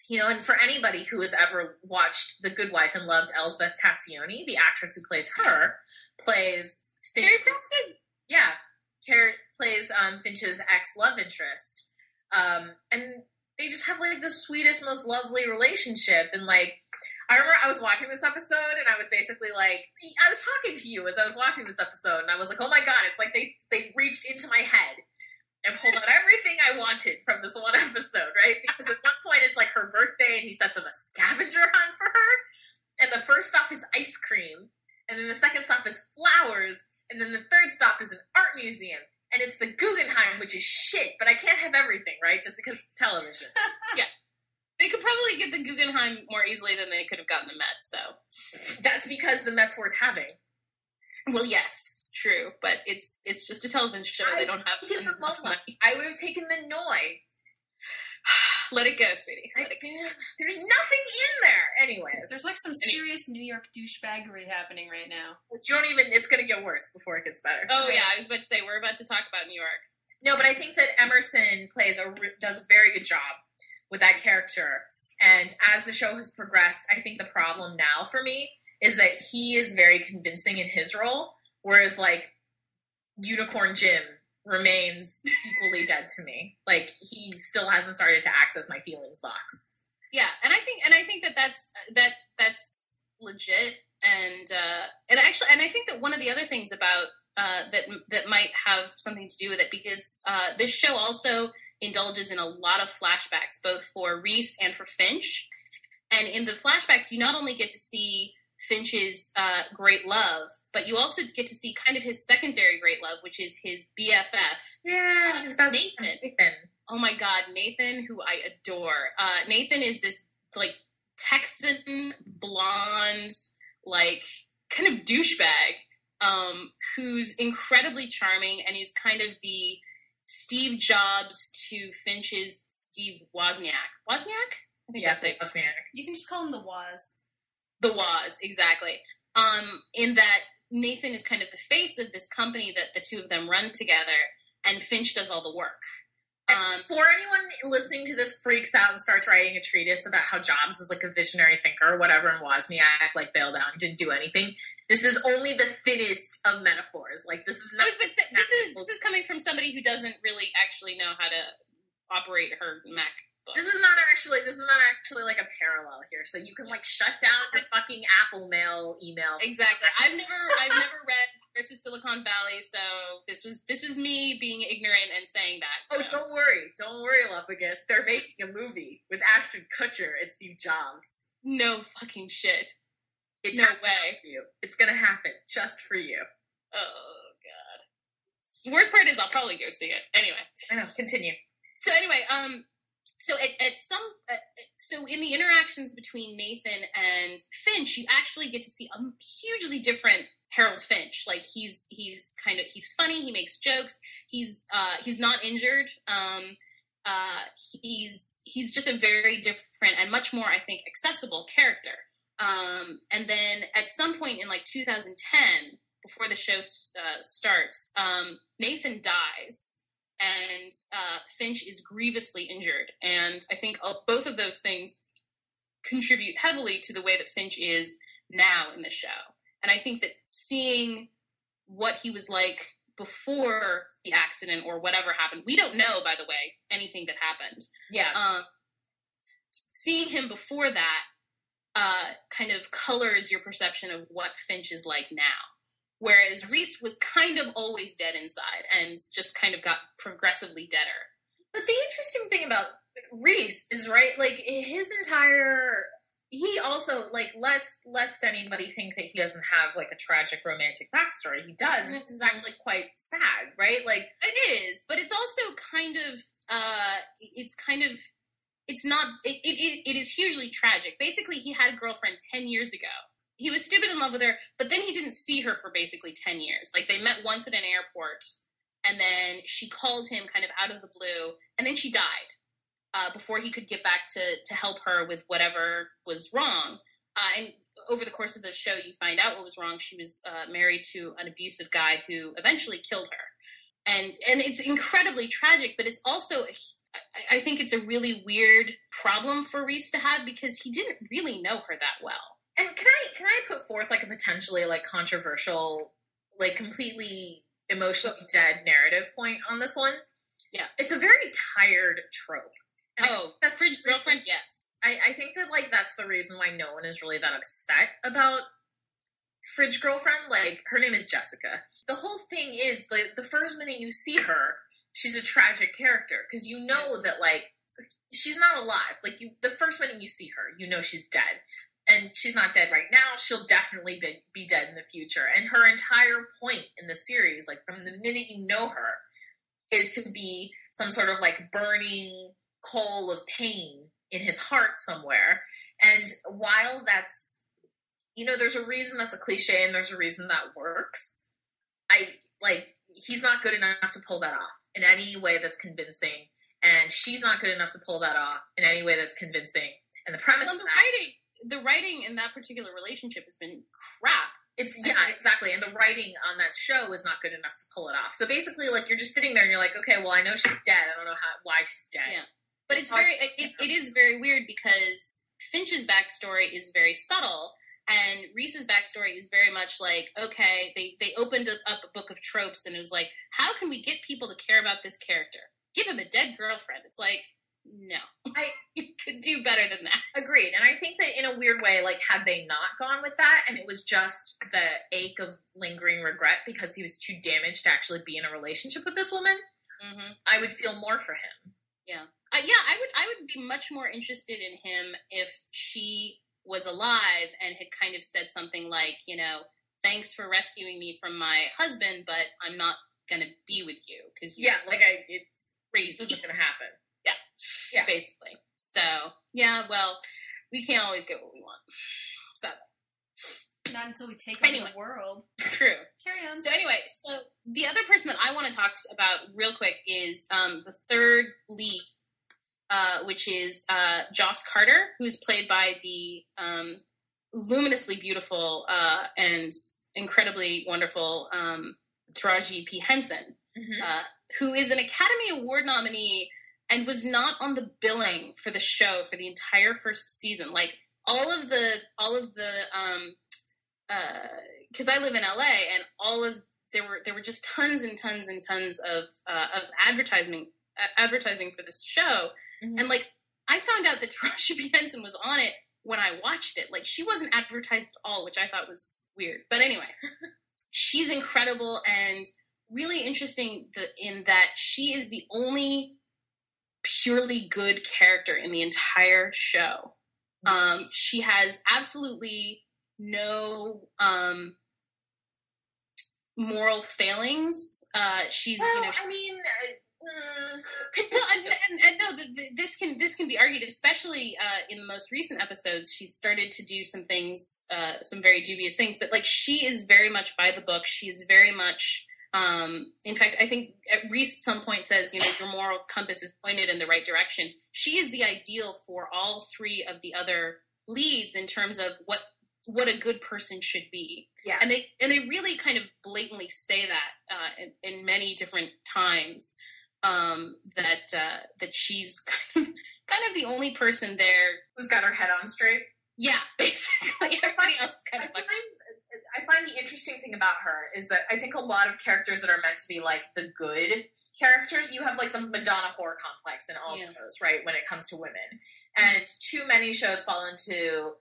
You know, and for anybody who has ever watched The Good Wife and loved Elsbeth Tascioni, the actress who plays her, plays Carrie Finch's, Preston. yeah, Carrie plays um, Finch's ex love interest, um, and they just have like the sweetest, most lovely relationship. And like, I remember I was watching this episode, and I was basically like, I was talking to you as I was watching this episode, and I was like, oh my god, it's like they they reached into my head and pulled out everything I wanted from this one episode, right? Because at one point it's like her birthday, and he sets up a scavenger hunt for her, and the first stop is ice cream, and then the second stop is flowers, and then the third stop is an art museum. And it's the Guggenheim, which is shit, but I can't have everything, right? Just because it's television. Yeah. They could probably get the Guggenheim more easily than they could have gotten the Met. So, That's because the Mets worth having. well, yes, true, but it's it's just a television show. They don't have the money. I would have taken. Let it go, sweetie. I Let it go. There's nothing in there. Anyways, There's like some serious New York douchebaggery happening right now. you don't even. It's gonna get worse before it gets better. Oh yeah, I was about to say we're about to talk about New York. No, but I think that Emerson plays a does a very good job with that character. And as the show has progressed, I think the problem now for me is that he is very convincing in his role, whereas like Unicorn Jim remains equally dead to me. Like he still hasn't started to access my feelings box. Yeah, and I think and I think that that's that that's legit, and uh, and actually, and I think that one of the other things about uh, that that might have something to do with it because uh, this show also indulges in a lot of flashbacks, both for Reese and for Finch. And in the flashbacks, you not only get to see Finch's uh, great love, but you also get to see kind of his secondary great love, which is his BFF, Yeah, his best Nathan. Nathan. Oh my God, Nathan, who I adore. Uh, Nathan is this like Texan blonde, like kind of douchebag, um, who's incredibly charming, and he's kind of the Steve Jobs to Finch's Steve Wozniak. Wozniak? I think Yeah, that's it. Oceanic. You can just call him the Waz. The Woz, exactly. Um, in that Nathan is kind of the face of this company that the two of them run together, and Finch does all the work. Um, For anyone listening to this freaks out and starts writing a treatise about how Jobs is like a visionary thinker or whatever, and Wozniak like bailed out and didn't do anything. This is only the thinnest of metaphors. Like this is not. was this is this is coming from somebody who doesn't really actually know how to operate her This is not actually. This is not actually like a parallel here. So you can like shut down the fucking Apple Mail email. exactly. I've never I've never read Pirates of Silicon Valley, so this was this was me being ignorant and saying that. Oh, don't worry, don't worry, Lupagus. They're making a movie with Ashton Kutcher as Steve Jobs. no fucking shit. It's No way. for you. It's gonna happen just for you. Oh god. Worst part is I'll probably go see it anyway. I know. Continue. So anyway, um, so at, at some, uh, so in the interactions between Nathan and Finch, you actually get to see a hugely different Harold Finch. Like he's he's kind of he's funny. He makes jokes. He's uh, he's not injured. Um, uh, he's he's just a very different and much more, I think, accessible character. Um, and then at some point in like 2010, before the show uh, starts, um, Nathan dies and uh, Finch is grievously injured. And I think uh, both of those things contribute heavily to the way that Finch is now in the show. And I think that seeing what he was like before the accident or whatever happened, we don't know, by the way, anything that happened. Yeah. Um, seeing him before that uh, kind of colors your perception of what Finch is like now. Whereas Reese was kind of always dead inside and just kind of got progressively deader. But the interesting thing about Reese is right, like his entire he also like lets lest anybody think that he doesn't have like a tragic romantic backstory. He does, and it's actually quite sad, right? Like It is, but it's also kind of uh it's kind of it's not it, it, it, it is hugely tragic. Basically, he had a girlfriend 10 years ago. He was stupid in love with her, but then he didn't see her for basically 10 years. Like they met once at an airport and then she called him kind of out of the blue and then she died. Uh, before he could get back to to help her with whatever was wrong. Uh, and over the course of the show, you find out what was wrong. She was uh, married to an abusive guy who eventually killed her, and and it's incredibly tragic. But it's also, I, I think, it's a really weird problem for Reese to have because he didn't really know her that well. And can I can I put forth like a potentially like controversial, like completely emotionally dead narrative point on this one? Yeah. It's a very tired trope. And Oh, that's fridge girlfriend, yes. I, I think that like that's the reason why no one is really that upset about Fridge Girlfriend. Like her name is Jessica. The whole thing is like the first minute you see her, she's a tragic character because you know that like she's not alive. Like you, the first minute you see her, you know she's dead. And she's not dead right now. She'll definitely be, be dead in the future. And her entire point in the series, like from the minute you know her, is to be some sort of like burning coal of pain in his heart somewhere. And while that's, you know, there's a reason that's a cliche and there's a reason that works. I like, he's not good enough to pull that off in any way that's convincing. And she's not good enough to pull that off in any way that's convincing. And the premise Well, of the writing, the writing in that particular relationship has been crap. it's yeah, exactly. And the writing on that show is not good enough to pull it off. So basically, like you're just sitting there and you're like, okay, well, I know she's dead. I don't know how why she's dead. Yeah. But it's very, it, it, it is very weird because Finch's backstory is very subtle, and Reese's backstory is very much like, okay, they they opened up a book of tropes, and it was like, how can we get people to care about this character? Give him a dead girlfriend. It's like, no, I could do better than that. Agreed. And I think that in a weird way, like, had they not gone with that and it was just the ache of lingering regret because he was too damaged to actually be in a relationship with this woman, hmm I would feel more for him. Uh, yeah, I would I would be much more interested in him if she was alive and had kind of said something like, you know, thanks for rescuing me from my husband, but I'm not gonna be with you because Yeah, like, I, it's, crazy, this isn't going to happen. Yeah. basically. So yeah, well, we can't always get what we want. So Not until we take over the world. true. Carry on. So anyway, so the other person that I want to talk about real quick is um, the third lead, uh, which is uh, Joss Carter, who's played by the um, luminously beautiful uh, and incredibly wonderful um, Taraji P Henson, Mhm. uh, who is an Academy Award nominee and was not on the billing for the show for the entire first season. Like all of the all of the um, because I live in LA and all of there were there were just tons and tons and tons of uh, of advertising uh, advertising for this show, Mhm. and like I found out that Taraji P Henson was on it when I watched it. Like she wasn't advertised at all, which I thought was weird. But anyway, she's incredible and really interesting in that she is the only purely good character in the entire show. Um, she has absolutely no um, moral failings. Uh, she's Well, you know I mean, uh, mm, well, and, and, and no, the, the, this can this can be argued, especially uh, in the most recent episodes. She started to do some things, uh, some very dubious things, but like she is very much by the book. She's very much, um, in fact, I think at Reese at some point says, you know, your moral compass is pointed in the right direction. She is the ideal for all three of the other leads in terms of what what a good person should be yeah. and they and they really kind of blatantly say that uh, in, in many different times um, that uh, that she's kind of kind of the only person there. Who's got her head on straight? Yeah, basically everybody else kind I of like I find the interesting thing about her is that I think a lot of characters that are meant to be like the good characters, you have like the Madonna whore complex in all Yeah. shows, right? When it comes to women, and too many shows fall into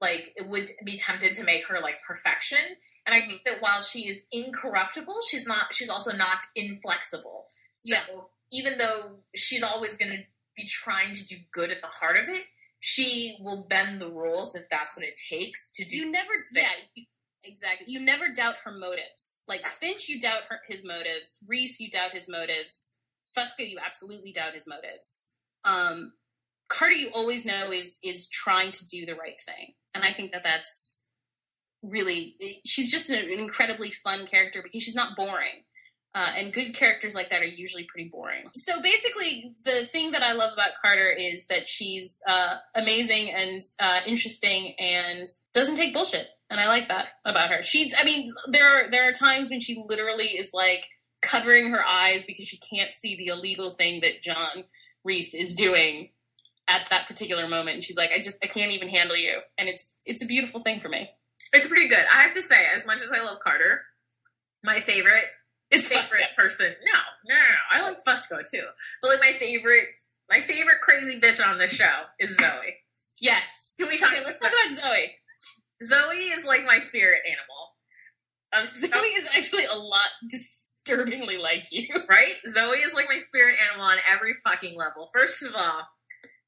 like it would be tempted to make her like perfection. And I think that while she is incorruptible, she's not. She's also not inflexible. So Yeah. even though she's always going to be trying to do good at the heart of it, she will bend the rules if that's what it takes to do. You never, yeah, you- exactly. You never doubt her motives. Like Finch, you doubt her, his motives. Reese, you doubt his motives. Fusco, you absolutely doubt his motives. Um, Carter, you always know is is trying to do the right thing, and I think that that's really she's just an incredibly fun character because she's not boring. Uh, and good characters like that are usually pretty boring. So basically, the thing that I love about Carter is that she's uh, amazing and uh, interesting and doesn't take bullshit, and I like that about her. She's, I mean, there are there are times when she literally is like covering her eyes because she can't see the illegal thing that John Reese is doing at that particular moment, and she's like, I just I can't even handle you, and it's it's a beautiful thing for me. It's pretty good. I have to say, as much as I love Carter, my favorite is favorite Fusco. person. No, no, no, no. I like Fusco too. But like my favorite, my favorite crazy bitch on this show is Zoe. Yes. Can we talk? Okay, let's talk about Zoe. Zoe is like my spirit animal. Um, Zoe is actually a lot disturbingly like you. right? Zoe is like my spirit animal on every fucking level. First of all,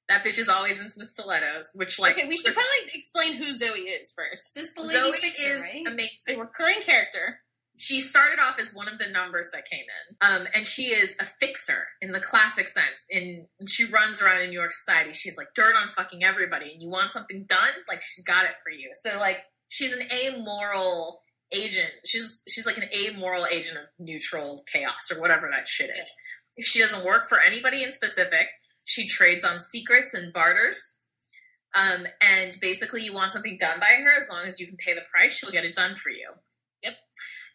that bitch is always in some stilettos, which like okay, we should probably explain who Zoe is first. Is the lady Zoe fixer, is right? a amazing. recurring character. She started off as one of the numbers that came in, um, and she is a fixer in the classic sense. In she runs around in New York society. She's like dirt on fucking everybody, and you want something done, like she's got it for you. So like she's an amoral agent. She's she's like an amoral agent of neutral chaos or whatever that shit is. If she doesn't work for anybody in specific, she trades on secrets and barters. Um, and basically, you want something done by her, as long as you can pay the price, she'll get it done for you. Yep.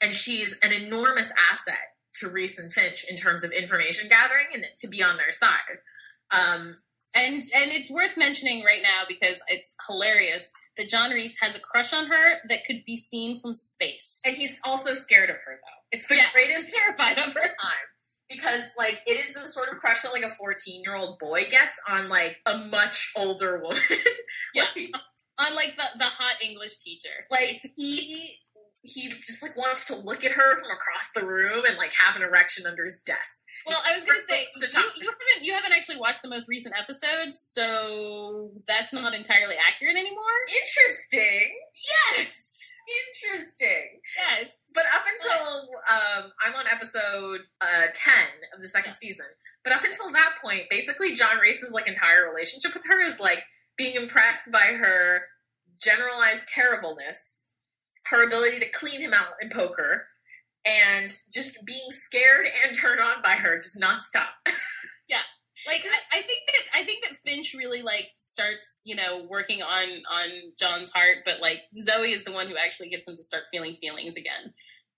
And she's an enormous asset to Reese and Finch in terms of information gathering and to be on their side. Um, And and it's worth mentioning right now because it's hilarious that John Reese has a crush on her that could be seen from space. and he's also scared of her, though. It's the Yes, greatest terrified of her. time because like it is the sort of crush that like a 14 year old boy gets on like a much older woman Yeah. Like, Unlike the, the hot English teacher. like he he just like wants to look at her from across the room and like have an erection under his desk Well, I was gonna say So you, you haven't you haven't actually watched the most recent episode, so that's not entirely accurate anymore. interesting Yes. interesting Yes. but up until um i'm on episode uh 10 of the second season but up until that point basically john reese's like entire relationship with her is like being impressed by her generalized terribleness her ability to clean him out in poker and just being scared and turned on by her just nonstop. Yeah, like I, I think that I think that Finch really like starts you know working on on John's heart, but like Zoe is the one who actually gets him to start feeling feelings again,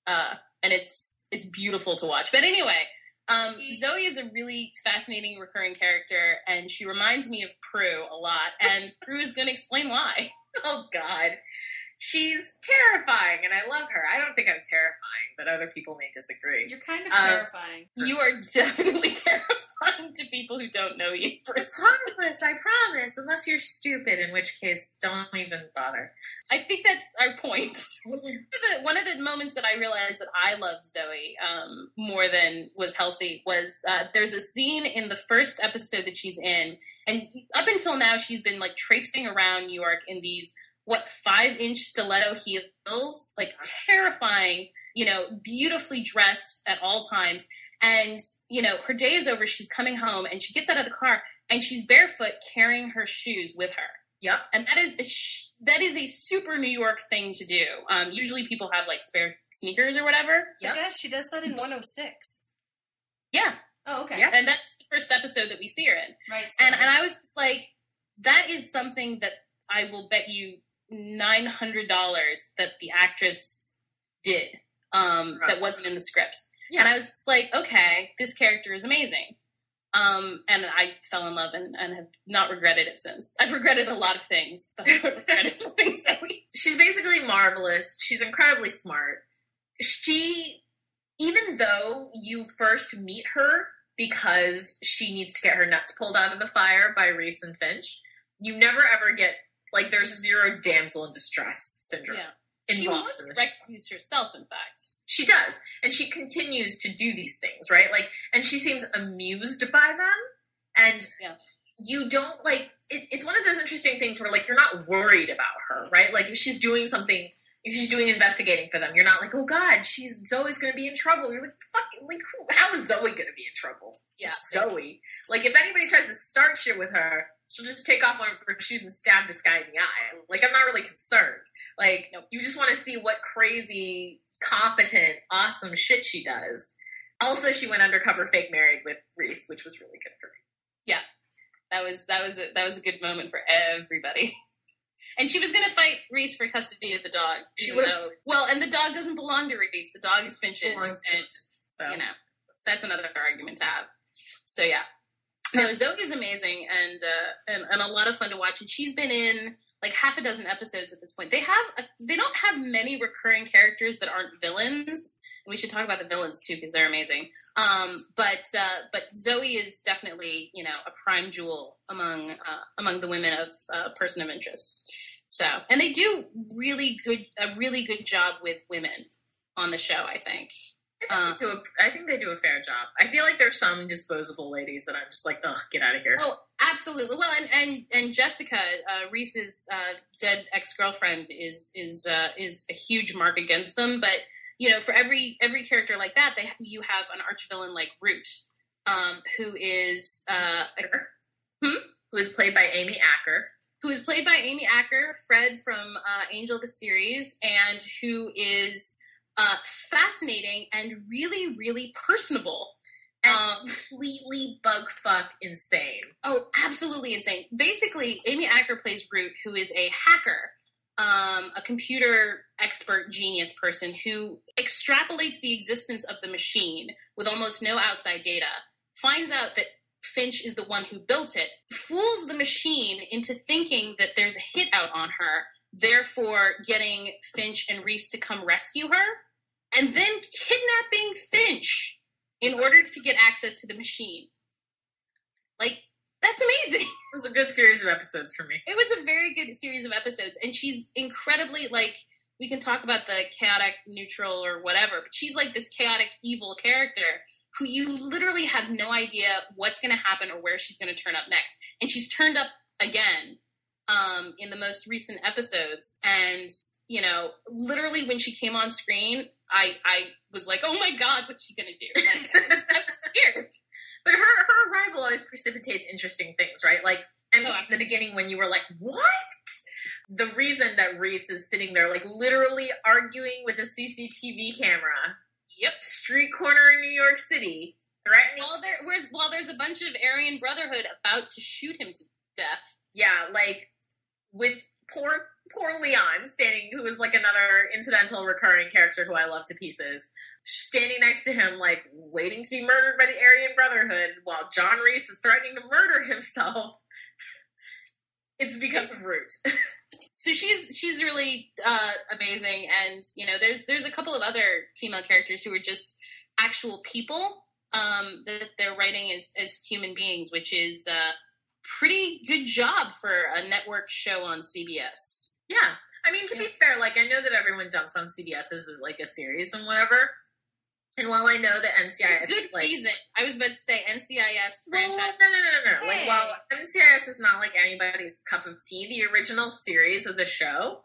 uh, and it's it's beautiful to watch. But anyway, um, Zoe is a really fascinating recurring character, and she reminds me of Prue a lot, and Prue is going to explain why. oh god she's terrifying and i love her i don't think i'm terrifying but other people may disagree You're kind of Uh, terrifying. You are definitely terrifying to people who don't know you. harmless i promise unless you're stupid in which case don't even bother I think that's our point. one of the one of the moments that I realized that I loved Zoe um, more than was healthy was uh, there's a scene in the first episode that she's in, and up until now she's been like traipsing around New York in these what five inch stiletto heels, like terrifying, you know, beautifully dressed at all times. And you know, her day is over. She's coming home, and she gets out of the car, and she's barefoot, carrying her shoes with her yep and that is a sh- that is a super New York thing to do. Um, usually, people have like spare sneakers or whatever. I guess she does that in 106. Yeah, Oh, okay. Yeah. and that's the first episode that we see her in. Right. So And and I was just like, that is something that I will bet you nine hundred dollars that the actress did um, Right. that wasn't in the scripts. Yeah. And I was just like, okay, this character is amazing. Um, and I fell in love and, and have not regretted it since. I've regretted a lot of things, but I've regretted nothing Zoe. she's basically marvelous. She's incredibly smart. She, even though you first meet her because she needs to get her nuts pulled out of the fire by Reese and Finch, you never ever get like there's zero damsel in distress syndrome Yeah. She involved must in the show. recuse herself, in fact. She does, and she continues to do these things, right? Like, and she seems amused by them, and Yeah. you don't like. it, it's one of those interesting things where like you're not worried about her, right? Like if she's doing something, if she's doing investigating for them, you're not like, oh god, she's Zoe's gonna be in trouble. You're like, fuck, like who, how is Zoe gonna be in trouble? Yeah. It's Zoe. Like if anybody tries to start shit with her, she'll just take off one of her shoes and stab this guy in the eye. Like I'm not really concerned. Like Nope. you just want to see what crazy, competent, awesome shit she does. Also, she went undercover fake married with Reese, which was really good for me. Yeah, That was that was a, that was a good moment for everybody. And she was going to fight Reese for custody of the dog. She would've- well, and the dog doesn't belong to Reese. The dog is Finch's, and So you know that's another argument to have. So yeah, no, Zoe is amazing and uh, and and a lot of fun to watch. And she's been in like half a dozen episodes at this point. They have a, they don't have many recurring characters that aren't villains. And We should talk about the villains too because they're amazing. Um, but uh, but Zoe is definitely you know a prime jewel among uh, among the women of uh, person of interest. So and they do really good a really good job with women on the show. I think. I think, they do a, I think they do a fair job. I feel like there's some disposable ladies that I'm just like, ugh, get out of here. Oh, absolutely. Well, and and and Jessica, uh, Reese's uh, dead ex girlfriend, is is uh, is a huge mark against them. But you know, for every every character like that, they you have an arch villain like Root, um, who is uh, Who is played by Amy Acker? who is played by Amy Acker, Fred from uh, Angel the series, and who is uh, fascinating and really really personable. And Um, completely bug fuck insane. Oh, absolutely insane. Basically, Amy Acker plays Root, who is a hacker, um, a computer expert genius person who extrapolates the existence of the machine with almost no outside data, finds out that Finch is the one who built it, fools the machine into thinking that there's a hit out on her, therefore getting Finch and Reese to come rescue her, and then kidnapping Finch in order to get access to the machine. Like, that's amazing. It was a good series of episodes for me. It was a very good series of episodes, and she's incredibly like. We can talk about the chaotic neutral or whatever, but she's like this chaotic evil character who you literally have no idea what's going to happen or where she's going to turn up next. And she's turned up again um, in the most recent episodes, and you know, literally when she came on screen, I I was like, oh my god, what's she going to do? Like, I was- I'm scared. But her her arrival always precipitates interesting things, right? Like and Oh, in the beginning when you were like, What? The reason that Reese is sitting there like literally arguing with a CCTV camera, Yep. street corner in New York City, threatening While there, while there's a bunch of Aryan Brotherhood about to shoot him to death. yeah, like with poor poor Leon standing, who is like another incidental recurring character who I love to pieces, standing next to him, like waiting to be murdered by the Aryan Brotherhood, while John Reese is threatening to murder himself. It's because of Root. So she's she's really uh, amazing, and you know, there's there's a couple of other female characters who are just actual people um, that they're writing as as human beings, which is uh, pretty good job for a network show on CBS. yeah, I mean to be fair, like I know that everyone dumps on CBS as like a series and whatever. And while I know that NCIS Good is like reason. I was about to say NCIS Well, no, franchise. no, no, no, no. Like, while NCIS is not like anybody's cup of tea, the original series of the show,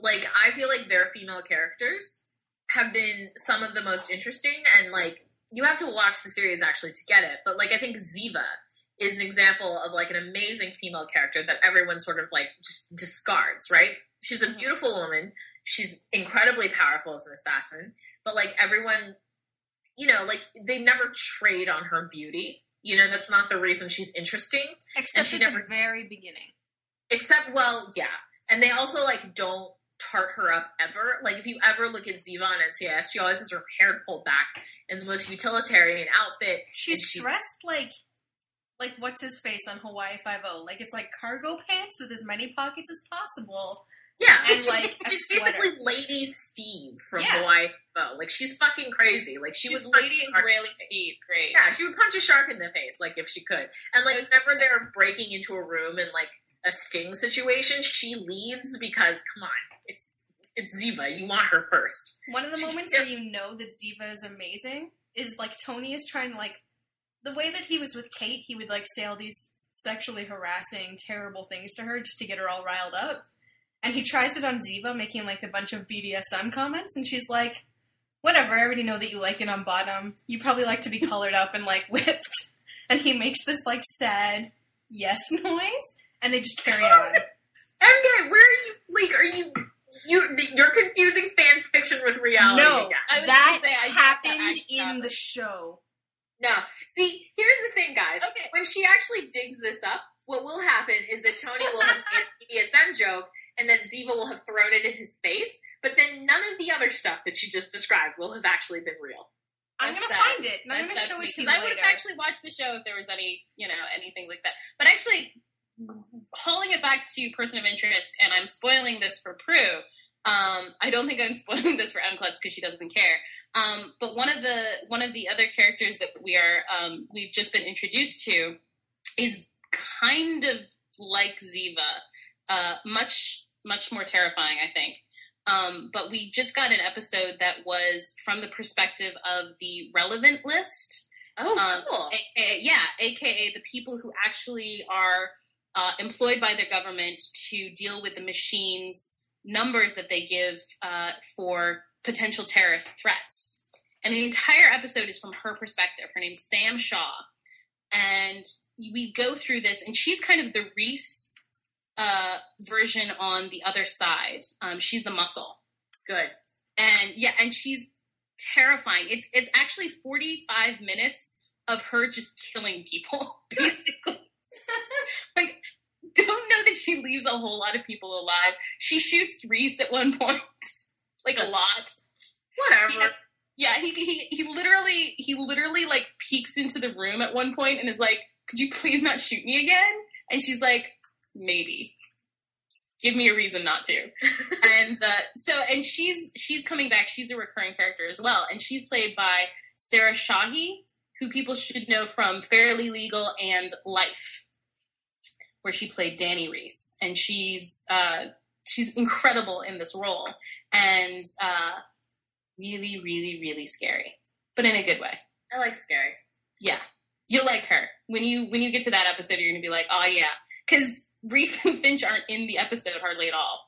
like, I feel like their female characters have been some of the most interesting. And, like, you have to watch the series actually to get it. But, like, I think Ziva is an example of, like, an amazing female character that everyone sort of, like, just discards, right? She's a Mhm. beautiful woman. She's incredibly powerful as an assassin. But, like, everyone you know, like they never trade on her beauty. You know, that's not the reason she's interesting. Except she at never- the very beginning. Except, well, yeah. And they also like don't tart her up ever. Like if you ever look at Ziva on NCIS, she always has her hair pulled back in the most utilitarian outfit. She's, she's- dressed like like what's his face on Hawaii Five O. Like it's like cargo pants with as many pockets as possible. Yeah, And, she's, like, she's basically Lady Steve from Yeah. Hawaii. Oh, like she's fucking crazy. Like she She's was Lady punch a shark in Israeli. Steve. Great. Yeah, she would punch a shark in the face, like if she could. And like whenever they're breaking into a room in like a sting situation, she leads because come on, it's it's Ziva. You want her first. One of the She's- moments where you know that Ziva is amazing is like Tony is trying to like the way that he was with Kate, he would like say all these sexually harassing terrible things to her just to get her all riled up. And he tries it on Ziva, making like a bunch of BDSM comments, and she's like, "Whatever, I already know that you like it on bottom. You probably like to be colored up and like whipped." And he makes this like sad yes noise, and they just carry on. MK, where are you? Like, are you? You you're confusing fan fiction with reality. No, again. I was that gonna say, I- that happened actually in happened. the show. No. See, here's the thing, guys. Okay. When she actually digs this up, what will happen is that Tony will have made a BDSM joke, and then Ziva will have thrown it in his face. But then none of the other stuff that she just described will have actually been real. I'm That's gonna sad. find it, and I'm gonna show to it to you 'cause I would have actually watched the show if there was any, you know, anything like that. But actually, hauling it back to person of interest, and I'm spoiling this for Prue. Um, I don't think I'm spoiling this for Mklutz because she doesn't care. Um, but one of the one of the other characters that we are um, we've just been introduced to is kind of like Ziva, uh, much much more terrifying, I think. Um, but we just got an episode that was from the perspective of the relevant list. Oh, Um, cool. A- a- yeah, aka the people who actually are uh, employed by the government to deal with the machines numbers that they give uh, for potential terrorist threats. And the entire episode is from her perspective. Her name's Sam Shaw. And we go through this, and she's kind of the Reese uh, version on the other side. Um, she's the muscle Good. and yeah and she's terrifying it's it's actually 45 minutes of her just killing people basically like don't know that she leaves a whole lot of people alive she shoots reese at one point like a lot Whatever. He has- yeah he, he he literally he literally like peeks into the room at one point and is like could you please not shoot me again? And she's like maybe. Give me a reason not to. And uh, so and she's she's coming back. She's a recurring character as well. And she's played by sarah shahi who people should know from fairly legal and life where she played danny reese. And she's uh, she's incredible in this role and uh, really really really scary but in a good way I like scaries. yeah you'll like her when you when you get to that episode you're gonna be like oh yeah because reese and finch aren't in the episode hardly at all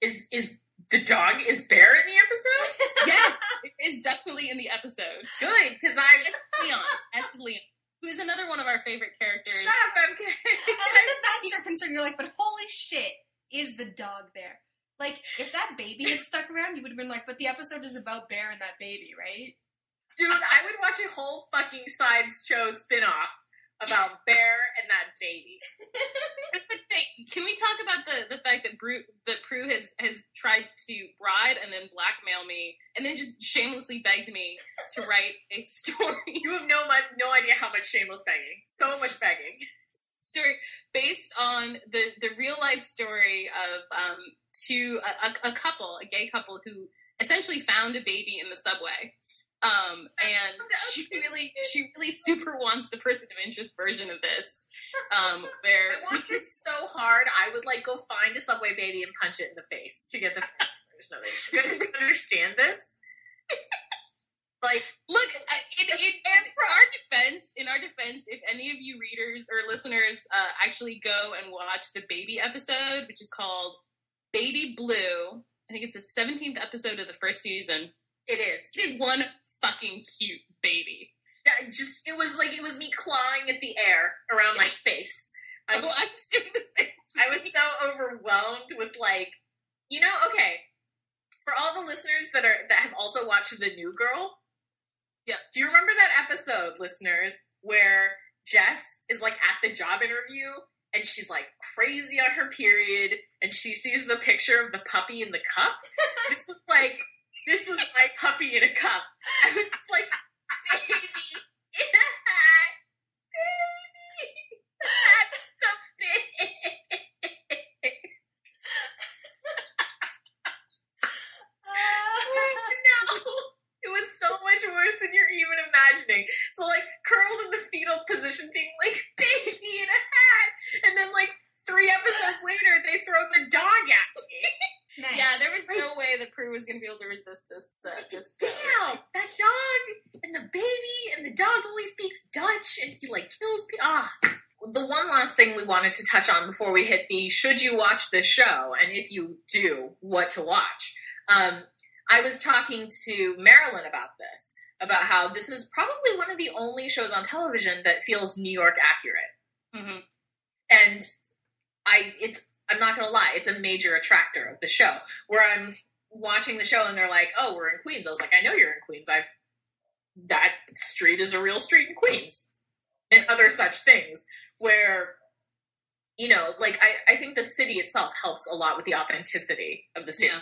Is is the dog is Bear in the episode? yes, is definitely in the episode. Good, because I Leon, as Leon, who is another one of our favorite characters. shut up, MK. I like that that's your concern. You're like, but holy shit, is the dog there? Like, if that baby had stuck around, you would have been like, but the episode is about Bear and that baby, right? Dude, I would watch a whole fucking sideshow spin-off about Bear and that baby. Can we talk about the, the fact that Prue, that Prue has, has tried to bribe and then blackmail me and then just shamelessly begged me to write a story You have no no idea how much shameless begging. So much begging. Story based on the the real life story of um two a, a, couple a gay couple who essentially found a baby in the subway um and she really she really super wants the person of interest version of this um where I want this so hard. I would like go find a subway baby and punch it in the face to get the version of it. You understand this? Like, look I- in, in, in our defense in our defense if any of you readers or listeners uh, actually go and watch the baby episode which is called baby blue i think it's the 17th episode of the first season it is. It is one fucking cute baby. I just it was like it was me clawing at the air around my face. I Oh, was, the. I was so overwhelmed with like, you know, okay. For all the listeners that are that have also watched The New Girl, Yeah. Do you remember that episode, listeners, where Jess is like at the job interview and she's like crazy on her period and she sees the picture of the puppy in the cup? this is like this is my puppy in a cup. And it's like baby in a hat. Baby. That's so big. no. It was so much worse than you're even imagining. So like curled in the fetal position, being like baby in a hat, and then like three episodes later, they throw the dog at me. Nice. Yeah, there was no way that Prue was going to be able to resist this. Uh, this Damn, that dog and the baby and the dog only speaks Dutch, and he like kills people. Ah, the one last thing we wanted to touch on before we hit the should you watch this show, and if you do, what to watch. Um, I was talking to Marilyn about this, about how this is probably one of the only shows on television that feels New York accurate. hmm And I, it's, I'm not gonna lie, it's a major attractor of the show. Where I'm watching the show and they're like, "Oh, we're in Queens." I was like, "I know you're in Queens. I that street is a real street in Queens," and other such things. Where you know, like I, I think the city itself helps a lot with the authenticity of the city. Yeah.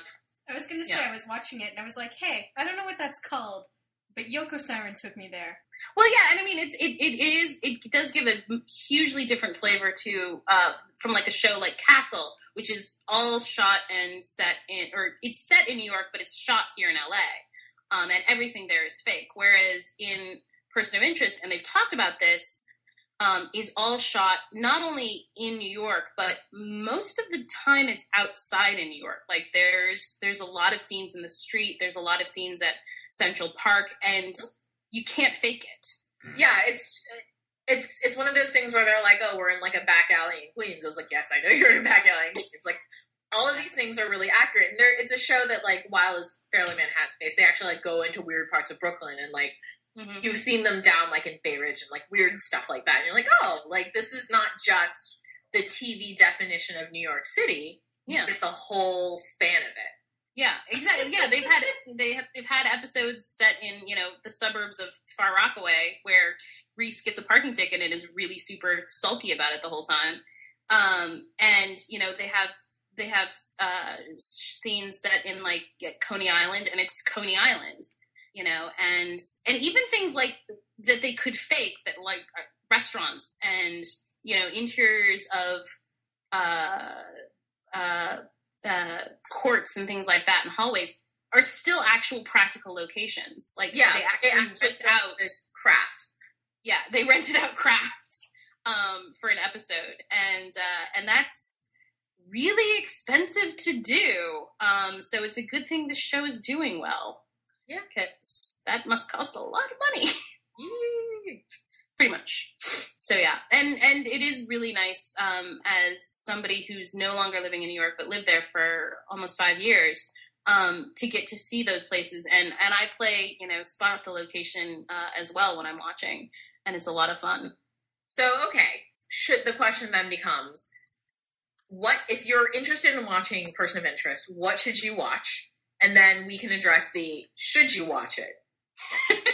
I was gonna say Yeah. I was watching it and I was like, hey, I don't know what that's called, but Yoko Siren took me there. Well, yeah, and I mean, it's it, it is it does give a hugely different flavor to uh, from like a show like Castle, which is all shot and set in, or it's set in New York, but it's shot here in LA, um, and everything there is fake. Whereas in Person of Interest, and they've talked about this, um, is all shot not only in New York, but most of the time it's outside in New York. Like there's there's a lot of scenes in the street, there's a lot of scenes at Central Park, and you can't fake it. Yeah, it's it's it's one of those things where they're like, "Oh, we're in like a back alley in Queens." I was like, "Yes, I know you're in a back alley in Queens." It's like all of these things are really accurate, and there it's a show that like while is fairly Manhattan based, they actually like go into weird parts of Brooklyn and like Mm-hmm. you've seen them down like in Bay Ridge and like weird stuff like that. And you're like, oh, like this is not just the TV definition of New York City. Yeah. You get the whole span of it. Yeah, exactly. Yeah, they've had they have they've had episodes set in you know the suburbs of Far Rockaway where Reese gets a parking ticket and is really super sulky about it the whole time. Um, and you know they have they have uh, scenes set in like Coney Island and it's Coney Island, you know, and and even things like that they could fake that like uh, restaurants and you know interiors of uh uh uh, courts and things like that and hallways are still actual practical locations. Like Yeah, they actually actually ripped out. This craft. Yeah, they rented out crafts um, for an episode, and uh, and that's really expensive to do. Um, so it's a good thing the show is doing well. Yeah. because that must cost a lot of money. Pretty much so yeah and and it is really nice um as somebody who's no longer living in new york but lived there for almost five years um to get to see those places and and i play you know spot the location uh, as well when i'm watching and it's a lot of fun So okay, should the question then becomes, what if you're interested in watching Person of Interest? What should you watch? And then we can address the should you watch it.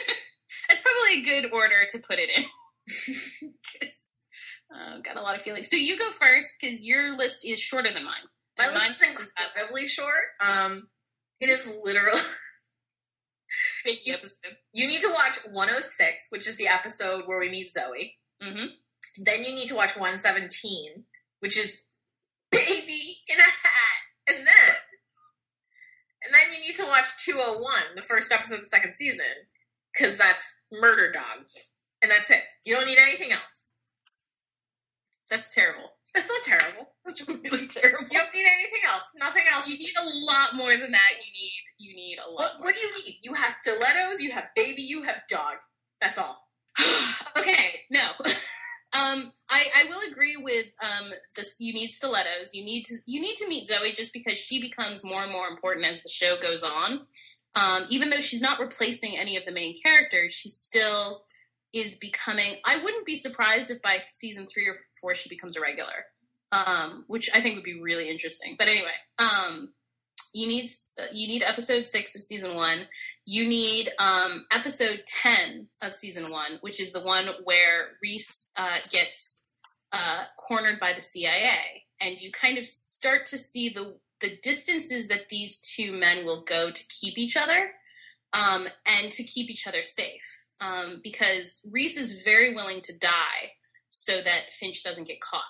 that's probably a good order to put it in 'Cause, uh, got a lot of feelings so you go first because your list is shorter than mine My And list is incredibly short. Um, it is literal. big episode You need to watch 106, which is the episode where we meet Zoe. hmm Then you need to watch 117, which is baby in a hat. And then, and then you need to watch 201, the first episode of the second season, because that's Murder Dog. And that's it. You don't need anything else. that's terrible That's not terrible. that's really terrible You don't need anything else. Nothing else. You need a lot more than that. You need you need a What, lot more. what do you need? You have stilettos, you have baby, you have dog. That's all. okay, no. um, I, I will agree with um this. You need stilettos. You need to you need to meet Zoe just because she becomes more and more important as the show goes on. Um, even though she's not replacing any of the main characters, she's still is becoming. I wouldn't be surprised if by season three or four she becomes a regular, um, which I think would be really interesting. But anyway, um, you need you need episode six of season one. You need um, episode ten of season one, which is the one where Reese uh, gets uh, cornered by the CIA, and you kind of start to see the the distances that these two men will go to keep each other um, and to keep each other safe. Um, because Reese is very willing to die so that Finch doesn't get caught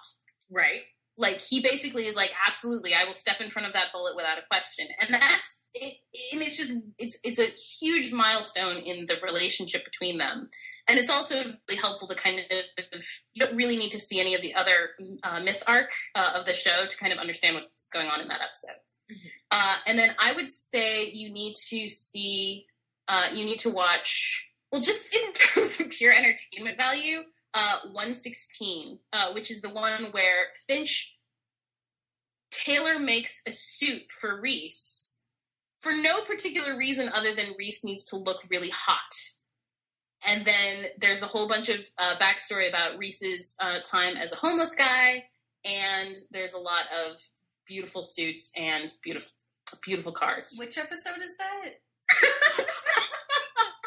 Right? like he basically is like absolutely i will step in front of that bullet without a question and that's it, and it's just it's it's a huge milestone in the relationship between them and it's also really helpful to kind of you don't really need to see any of the other uh, myth arc uh, of the show to kind of understand what's going on in that episode Mhm. uh, and then i would say you need to see uh, you need to watch well just in terms of pure entertainment value uh, 116, uh, which is the one where Finch Taylor makes a suit for Reese for no particular reason other than Reese needs to look really hot. And then there's a whole bunch of uh, backstory about Reese's uh, time as a homeless guy, and there's a lot of beautiful suits and beautiful beautiful cars. Which episode is that?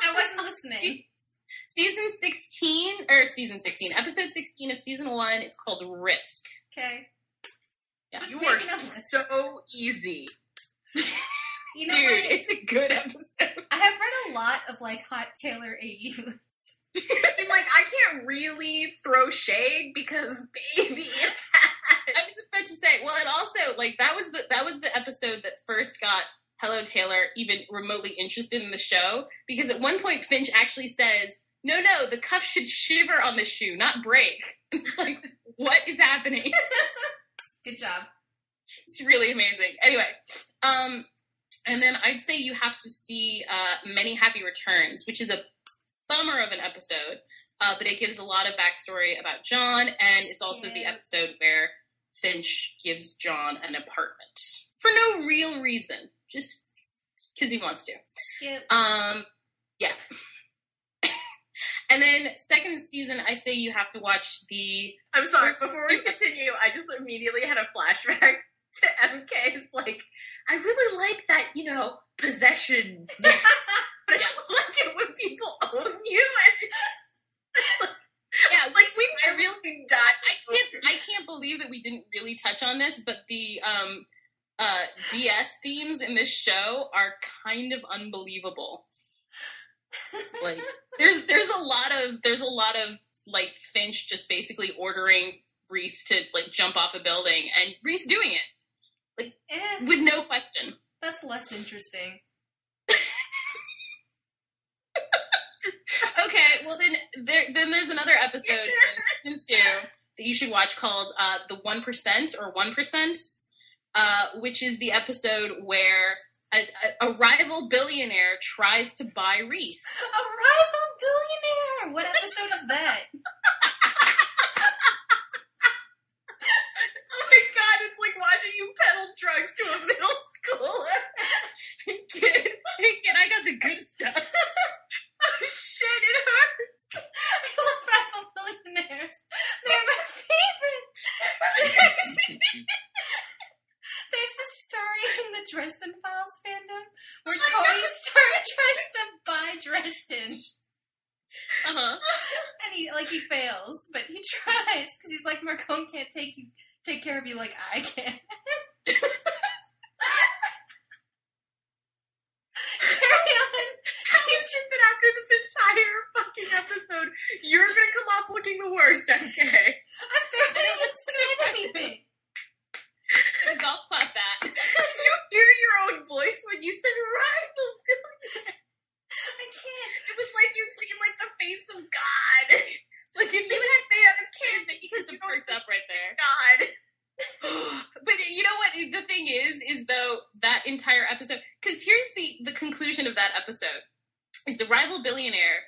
I wasn't listening. Season 16, or season 16, episode 16 of season 1, it's called Risk. Okay. Yeah. You are making a list. so easy. You know Dude, what? it's a good episode. I have read a lot of like hot tailor AUs. I mean, like, I can't really throw shade because, baby, I was about to say, well, it also like that was the that was the episode that first got Hello Taylor even remotely interested in the show because at one point Finch actually says, "No, no, the cuff should shiver on the shoe, not break." It's like, what is happening? Good job. It's really amazing. Anyway, um, and then I'd say you have to see uh, Many Happy Returns, which is a bummer of an episode, uh, but it gives a lot of backstory about John, and it's also the episode where Finch gives John an apartment for no real reason, just because he wants to. Skip. Um, yeah. and then second season, I say you have to watch the I'm sorry, before we continue, I just immediately had a flashback to MK's like, I really like that, you know, possession. But Yeah. Like it when people own you and yeah, like we I really dot. I can't I can't believe that we didn't really touch on this, but the um uh DS themes in this show are kind of unbelievable. Like there's there's a lot of there's a lot of like Finch just basically ordering Reese to like jump off a building and Reese doing it Eh, with no question. that's less interesting. Okay, well then there then there's another episode in season two that you should watch called uh, the One Percent or One Percent, uh, which is the episode where a, a, rival billionaire tries to buy Reese. A rival billionaire. What episode is that? Oh my god, it's like watching you peddle drugs to a middle schooler. kid, kid, I got the good stuff. oh shit, it hurts. I love rival billionaires. They're my favorite. There's, a story in the Dresden Files fandom where Tony Stark tries to buy Dresden. Uh huh. And he like he fails, but he tries because he's like Marcone can't take you take care of you like I can. Carry on. Is it after this entire fucking episode? You're gonna come off looking the worst, MK. I barely even said anything. All about that. Did you hear your own voice when you said rival billionaire? I can't. It was like you'd seen like the face of God. like if you had fan of kids that you Because could the perked up right there. God. but you know what the thing is is though that entire episode because here's the the conclusion of that episode is the rival billionaire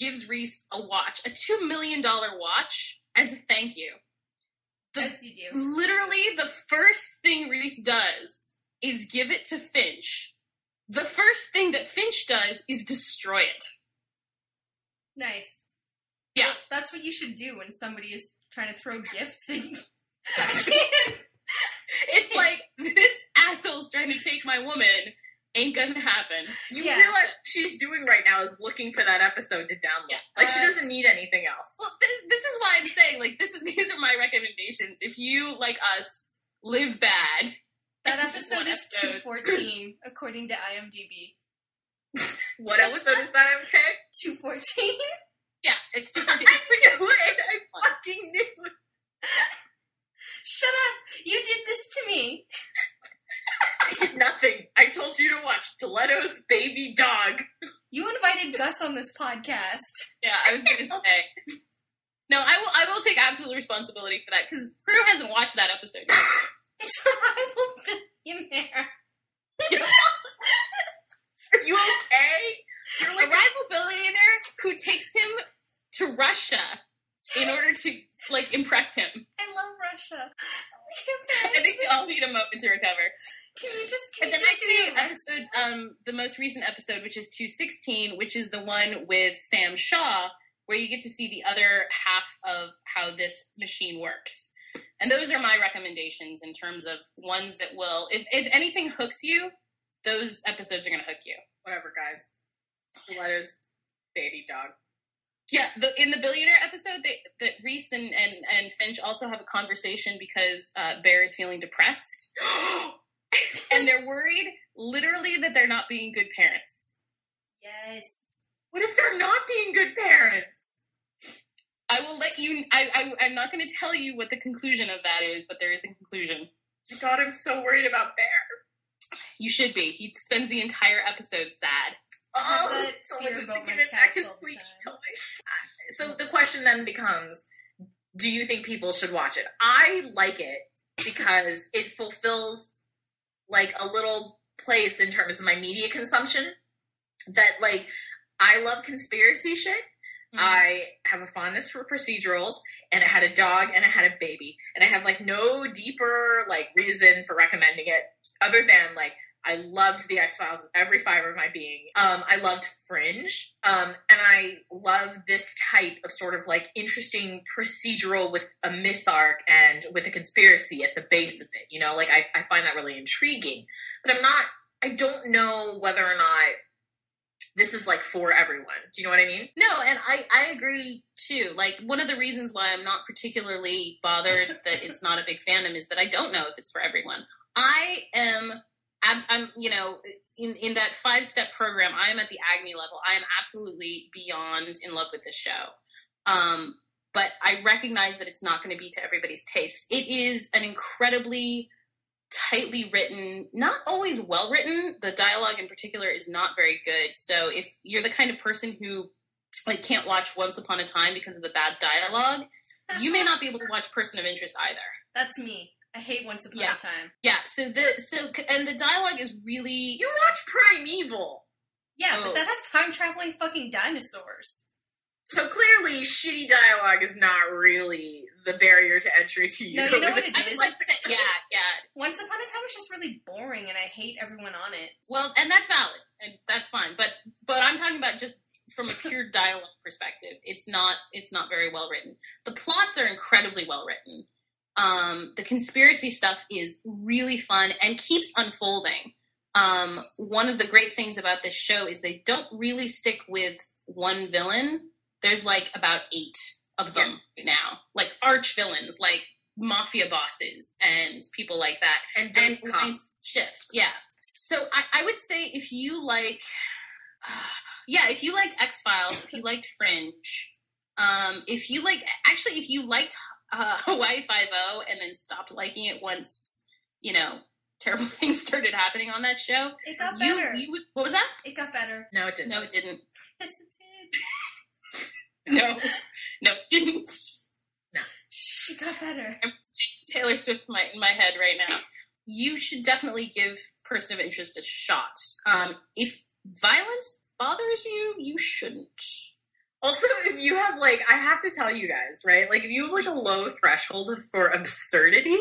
gives reese a watch a two million dollar watch as a thank you The- As you do. literally the first thing reese does is give it to finch the first thing that finch does is destroy it Nice. Yeah. That's what you should do when somebody is trying to throw gifts at you. It's like this asshole's trying to take my woman ain't gonna happen You Yeah. realize she's doing right now is looking for that episode to download. Yeah. Like she Uh, doesn't need anything else. Well, this, this is why I'm saying, like, this is these are my recommendations. If you, like us, live bad, That episode is episode. 214, according to IMDb. What episode is that, MK? 214? yeah, it's 214. I knew it. I fucking knew it. Shut up! You did this to me! I did nothing. I told you to watch Stiletto's Baby Dog. You invited Gus on this podcast. Yeah, I was gonna say. No, I will. I will take absolute responsibility for that because Prue hasn't watched that episode. yet. It's a rival billionaire. Are you okay? You're A like rival billionaire who takes him to Russia in order to like impress him. I love Russia. I think we all need a moment to recover. Can you just can the just next do new your best? episode, um, the most recent episode, which is 216, which is the one with Sam Shaw, where you get to see the other half of how this machine works. And those are my recommendations in terms of ones that will, if, if anything hooks you, those episodes are going to hook you. Whatever, guys. The letters, baby dog. Yeah, the, in the billionaire episode, they, that Reese and, and, and Finch also have a conversation because uh, Bear is feeling depressed, and they're worried, literally, that they're not being good parents. Yes. What if they're not being good parents? I will let you. I, I I'm not going to tell you what the conclusion of that is, but there is a conclusion. God, I'm so worried about Bear. You should be. He spends the entire episode sad. Oh, so fear much to give it back his squeaky toy. So the question then becomes: Do you think people should watch it? I like it because it fulfills like a little place in terms of my media consumption. That like I love conspiracy shit. Mm-hmm. I have a fondness for procedurals, and I had a dog and I had a baby, and I have like no deeper like reason for recommending it other than like I loved the X Files with every fiber of my being. Um, I loved Fringe, um, and I love this type of sort of like interesting procedural with a myth arc and with a conspiracy at the base of it. You know, like I, I find that really intriguing, but I'm not. I don't know whether or not this is like for everyone. Do you know what I mean? No, and I I agree too. Like one of the reasons why I'm not particularly bothered that it's not a big fandom is that I don't know if it's for everyone. I am. Abs- I'm, you know, in, in that five step program, I am at the Agni level. I am absolutely beyond in love with this show. Um, but I recognize that it's not going to be to everybody's taste. It is an incredibly tightly written, not always well written. The dialogue in particular is not very good. So if you're the kind of person who like can't watch Once Upon a Time because of the bad dialogue, you may not be able to watch Person of Interest either. That's me. I hate Once Upon Yeah. a Time. Yeah, so the so and the dialogue is really You watch Primeval. Yeah, Oh. but that has time traveling fucking dinosaurs. So clearly, shitty dialogue is not really the barrier to entry to you. No, you know what it I is? was like, say- yeah, yeah. Once Upon a Time is just really boring, and I hate everyone on it. Well, and that's valid, and that's fine. But but I'm talking about just from a pure dialogue perspective. It's not it's not very well written. The plots are incredibly well written. Um, the conspiracy stuff is really fun and keeps unfolding. Um, one of the great things about this show is they don't really stick with one villain. There's like about eight of them now, like arch villains, like mafia bosses and people like that and then shift. Yeah. So I, I would say if you like, yeah, if you liked X Files, if you liked Fringe, um, if you like, actually, if you liked uh, Hawaii Five O and then stopped liking it once, you know, terrible things started happening on that show, It got you better. you would. What was that? It got better. no, it didn't. No, it didn't. Yes, it No, no, it didn't. Shh, it got better. I'm saying Taylor Swift in my, in my head right now. You should definitely give Person of Interest a shot. Um, if violence bothers you, you shouldn't. Also, if you have like, I have to tell you guys, right? Like, if you have like a low threshold for absurdity,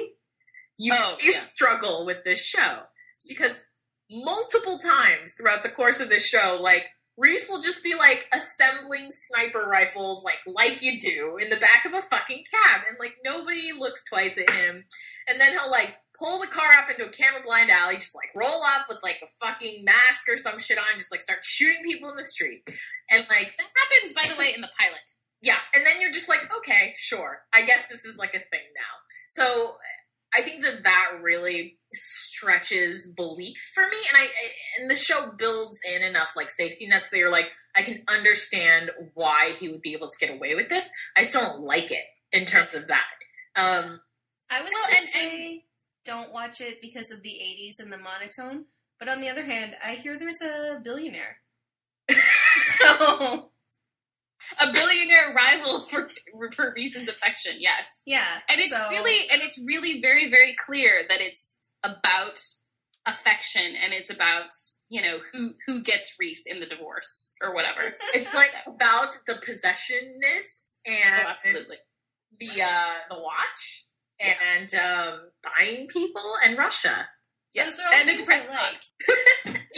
you Oh, yeah. struggle with this show because multiple times throughout the course of this show, like Reese will just be like assembling sniper rifles, like like you do in the back of a fucking cab, and like nobody looks twice at him, and then he'll like pull the car up into a camera blind alley, just like roll up with like a fucking mask or some shit on, just like start shooting people in the street, and like That happens, by the way, in the pilot. yeah, and then you're just like, okay, sure. I guess this is like a thing now. So I think that that really stretches belief for me, and I and the show builds in enough like safety nets that you're like, I can understand why he would be able to get away with this. I just don't like it in terms of that. Um, I was Well, and- say don't watch it because of the '80s and the monotone, but on the other hand, I hear there's a billionaire. so A billionaire rival for for Reese's affection, yes. yeah, And it's so- really and it's really very, very clear that it's about affection and it's about, you know, who who gets Reese in the divorce or whatever. it's like about the possessionness and Oh, absolutely. the uh, the watch, and um, buying people, and Russia. Yeah, Those are all and a things I depressed like.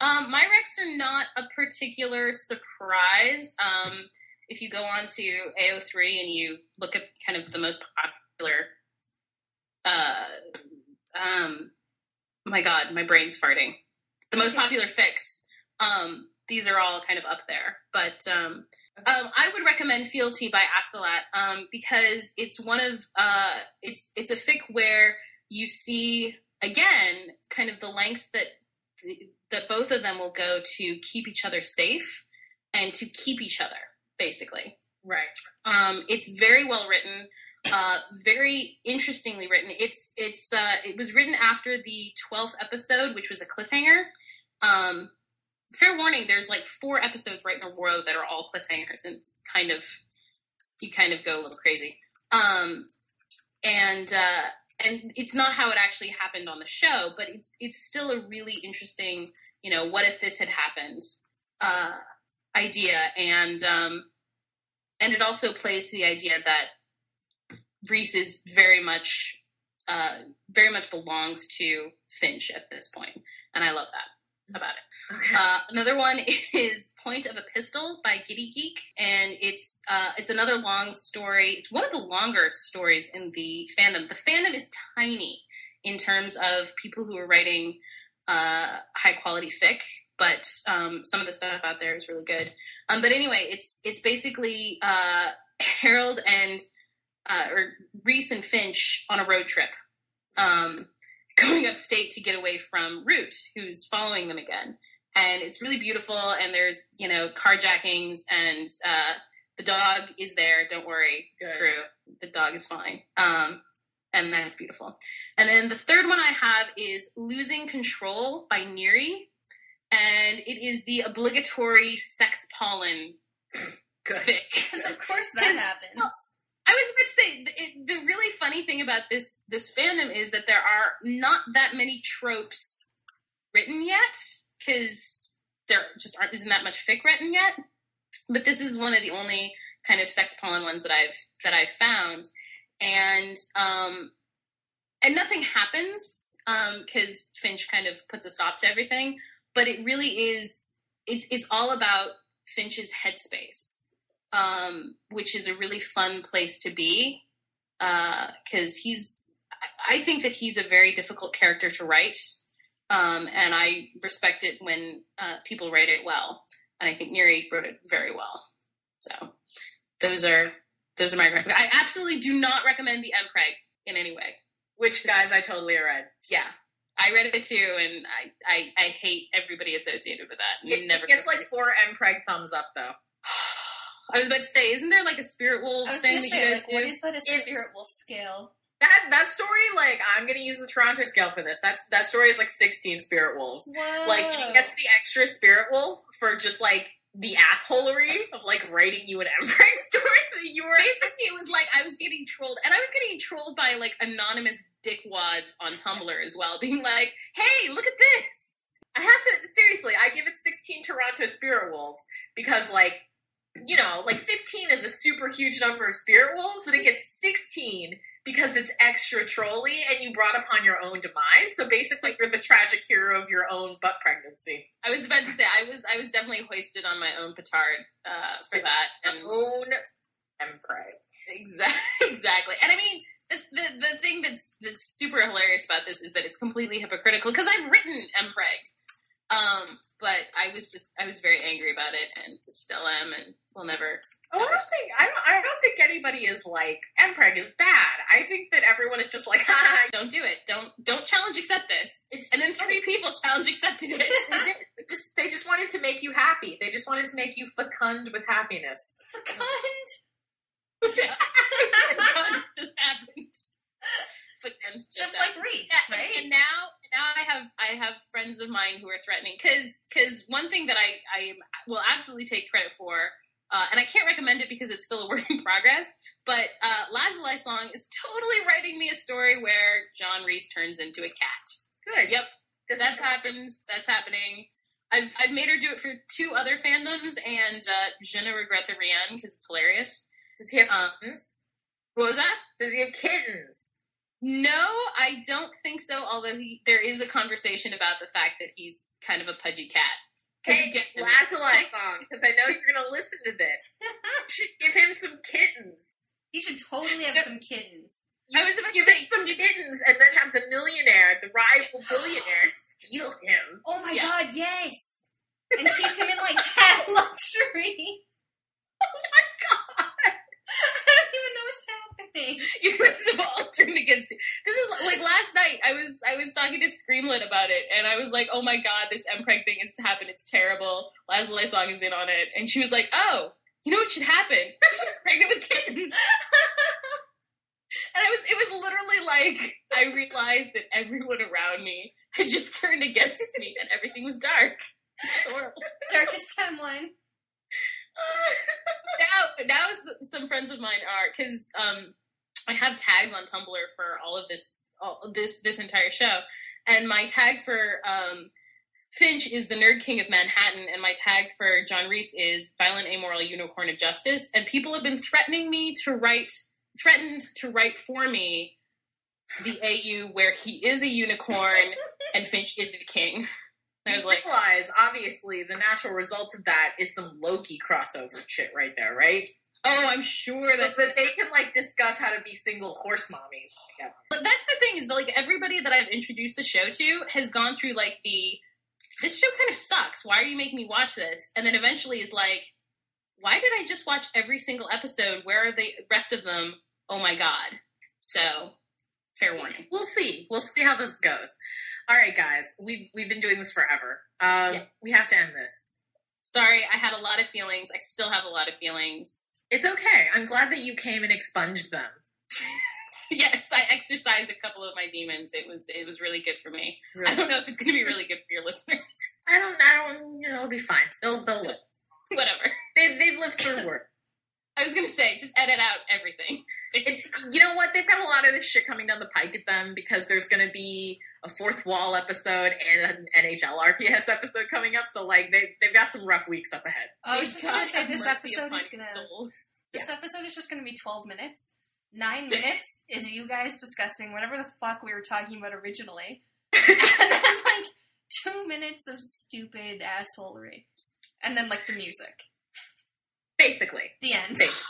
Um, my recs are not a particular surprise. Um, if you go on to AO3 and you look at kind of the most popular, uh, um, my God, my brain's farting. The most popular fix. Um, these are all kind of up there, but um, um, I would recommend Fealty by Astolat um, because it's one of uh, it's it's a fic where you see again kind of the lengths that that both of them will go to keep each other safe and to keep each other basically. Right. um, it's very well written uh, very interestingly written. It's it's uh, it was written after the 12th episode which was a cliffhanger. Um, fair warning there's like four episodes right in a row that are all cliffhangers and it's kind of you kind of go a little crazy um, and uh, and it's not how it actually happened on the show, but it's it's still a really interesting, you know, what if this had happened uh, idea, and um, and it also plays to the idea that Reese is very much uh, very much belongs to Finch at this point, and I love that about it. Okay. Uh, another one is Point of a Pistol by Giddy Geek, and it's uh, it's another long story. It's one of the longer stories in the fandom. The fandom is tiny in terms of people who are writing uh, high quality fic, but um, some of the stuff out there is really good. Um, but anyway, it's it's basically uh, Harold and uh, or Reese and Finch on a road trip, um, going upstate to get away from Root, who's following them again and it's really beautiful and there's you know carjackings and uh, the dog is there don't worry Good. crew the dog is fine um, and that's beautiful and then the third one i have is losing control by neri and it is the obligatory sex pollen fic Because of course that happens. I was about to say the, it, the really funny thing about this this fandom is that there are not that many tropes written yet because there just aren't isn't that much fic written yet. But this is one of the only kind of sex pollen ones that I've that I've found, and um, and nothing happens because Finch kind of puts a stop to everything. But it really is it's it's all about Finch's headspace um, which is a really fun place to be because he's I- I think that he's a very difficult character to write um, and I respect it when uh, people write it well and I think Neri wrote it very well so those are those are my rec- I absolutely do not recommend the Mpreg in any way Which guys I totally read. yeah I read it too and I, I, I hate everybody associated with that It, Never it gets like four Mpreg thumbs up though. I was about to say, isn't there like a spirit wolf I was thing gonna that you guys like, do? what is that a It- spirit wolf scale? That that story, like I'm gonna use the Toronto scale for this. That's that story is like 16 spirit wolves. Whoa. Like it gets the extra spirit wolf for just like the assholery of like writing you an Mpreg story that you were Basically, it was like I was getting trolled, and I was getting trolled by like anonymous dickwads on Tumblr as well, being like, "Hey, look at this." I have to seriously. I give it 16 Toronto Spirit Wolves because, like, you know, like 15 is a super huge number of Spirit Wolves, but it gets 16 because it's extra trolly and you brought upon your own demise. So basically, you're the tragic hero of your own butt pregnancy. I was about to say I was I was definitely hoisted on my own petard uh, for that, and Own Mpreg. Exactly. Exactly. And I mean, the, the the thing that's that's super hilarious about this is that it's completely hypocritical because I've written Mpreg, um, but I was just I was very angry about it and still am, and will never. Oh, I don't think I don't. I don't think anybody is like Mpreg is bad. I think that everyone is just like, ah, Don't do it. Don't don't challenge accept this. It's and then three people challenge accepted it. they did. They just they just wanted to make you happy. They just wanted to make you fecund with happiness. Fecund. Fun just happened. Fun Just like Reese, Yeah, right? and, and now now I have I have friends of mine who are threatening because because one thing that I I will absolutely take credit for. Uh, and I can't recommend it because it's still a work in progress. But uh, Lazuli Song is totally writing me a story where John Reese turns into a cat. Good. Yep, This that's happened. That's happening. I've, I've made her do it for two other fandoms, and uh, Je ne regrette rien because it's hilarious. Does he have Uh, kittens? What was that? Does he have kittens? No, I don't think so. Although he, there is a conversation about the fact that he's kind of a pudgy cat. 'Cause Hey, he get- Lazuli Song, because I know you're going to listen to this. You should give him some kittens. he should totally have some kittens. I was about to Give say, him some kittens and then have the millionaire, the rival billionaire, steal him. Oh my Yeah. god, yes! And keep him in like cat luxury. Oh my god. I don't even know what's happening. you guys have all turned against me. This is like last night. I was I was talking to Screamlet about it, and I was like, "Oh my god, this Mpreg thing is to happen. It's terrible." Lazuli song is in on it, and she was like, "Oh, you know what should happen? Pregnant with kittens." And I was, it was literally like I realized that everyone around me had just turned against me, and everything was dark. Darkest timeline. Now, now s- some friends of mine are because um, I have tags on Tumblr for all of this, all this this entire show, and my tag for um, Finch is the Nerd King of Manhattan, and my tag for John Reese is Violent Amoral Unicorn of Justice. And people have been threatening me to write, threatened to write for me the AU where he is a unicorn and Finch is the king. I like, realize, obviously, the natural result of that is some Loki crossover shit right there, right? oh, I'm sure So that's that they can like discuss how to be single horse mommies together. But that's the thing is that like everybody that I've introduced the show to has gone through like the this show kind of sucks. Why are you making me watch this? And then eventually is like, why did I just watch every single episode? Where are the rest of them? Oh my god. So fair warning. We'll see. We'll see how this goes. All right, guys, we've we've been doing this forever. Um, Yeah. We have to end this. Sorry, I had a lot of feelings. I still have a lot of feelings. It's okay. I'm glad that you came and expunged them. yes, I exercised a couple of my demons. It was it was really good for me. I don't know if it's going to be really good for your listeners. I don't. I don't. You know, it'll be fine. They'll they'll live. Whatever. They've they've lived through work. I was going to say, just edit out everything. It's you know what they've got a lot of this shit coming down the pike at them because there's going to be a fourth wall episode and an NHL RPS episode coming up. So like they they've got some rough weeks up ahead. Oh, I was just gonna say this episode upon is gonna souls. this episode is just gonna be twelve minutes. Nine minutes is you guys discussing whatever the fuck we were talking about originally. and then like two minutes of stupid assholery. And then like the music. Basically, The end. Basically.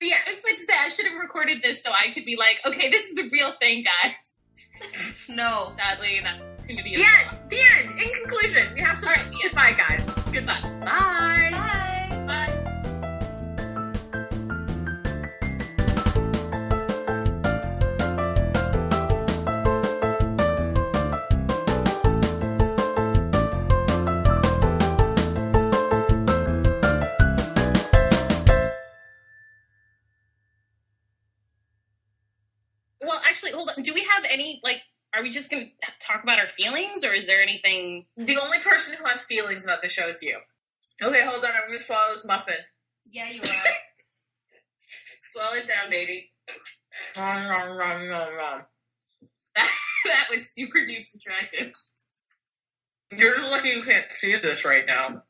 Yeah, I was about to say I should have recorded this so I could be like, okay, this is the real thing, guys. No. Sadly, that's going to be the end. loss. The end. In conclusion, we have to. All right. Goodbye, guys. Goodbye. Bye. Bye. Any like? Are we just going to talk about our feelings, or is there anything? The only person who has feelings about the show is you. Okay, hold on. I'm gonna swallow this muffin. Yeah, you are. Swallow it down, baby. Nom, nom, nom, nom, nom. That that was super duper attractive. You're just lucky you can't see this right now.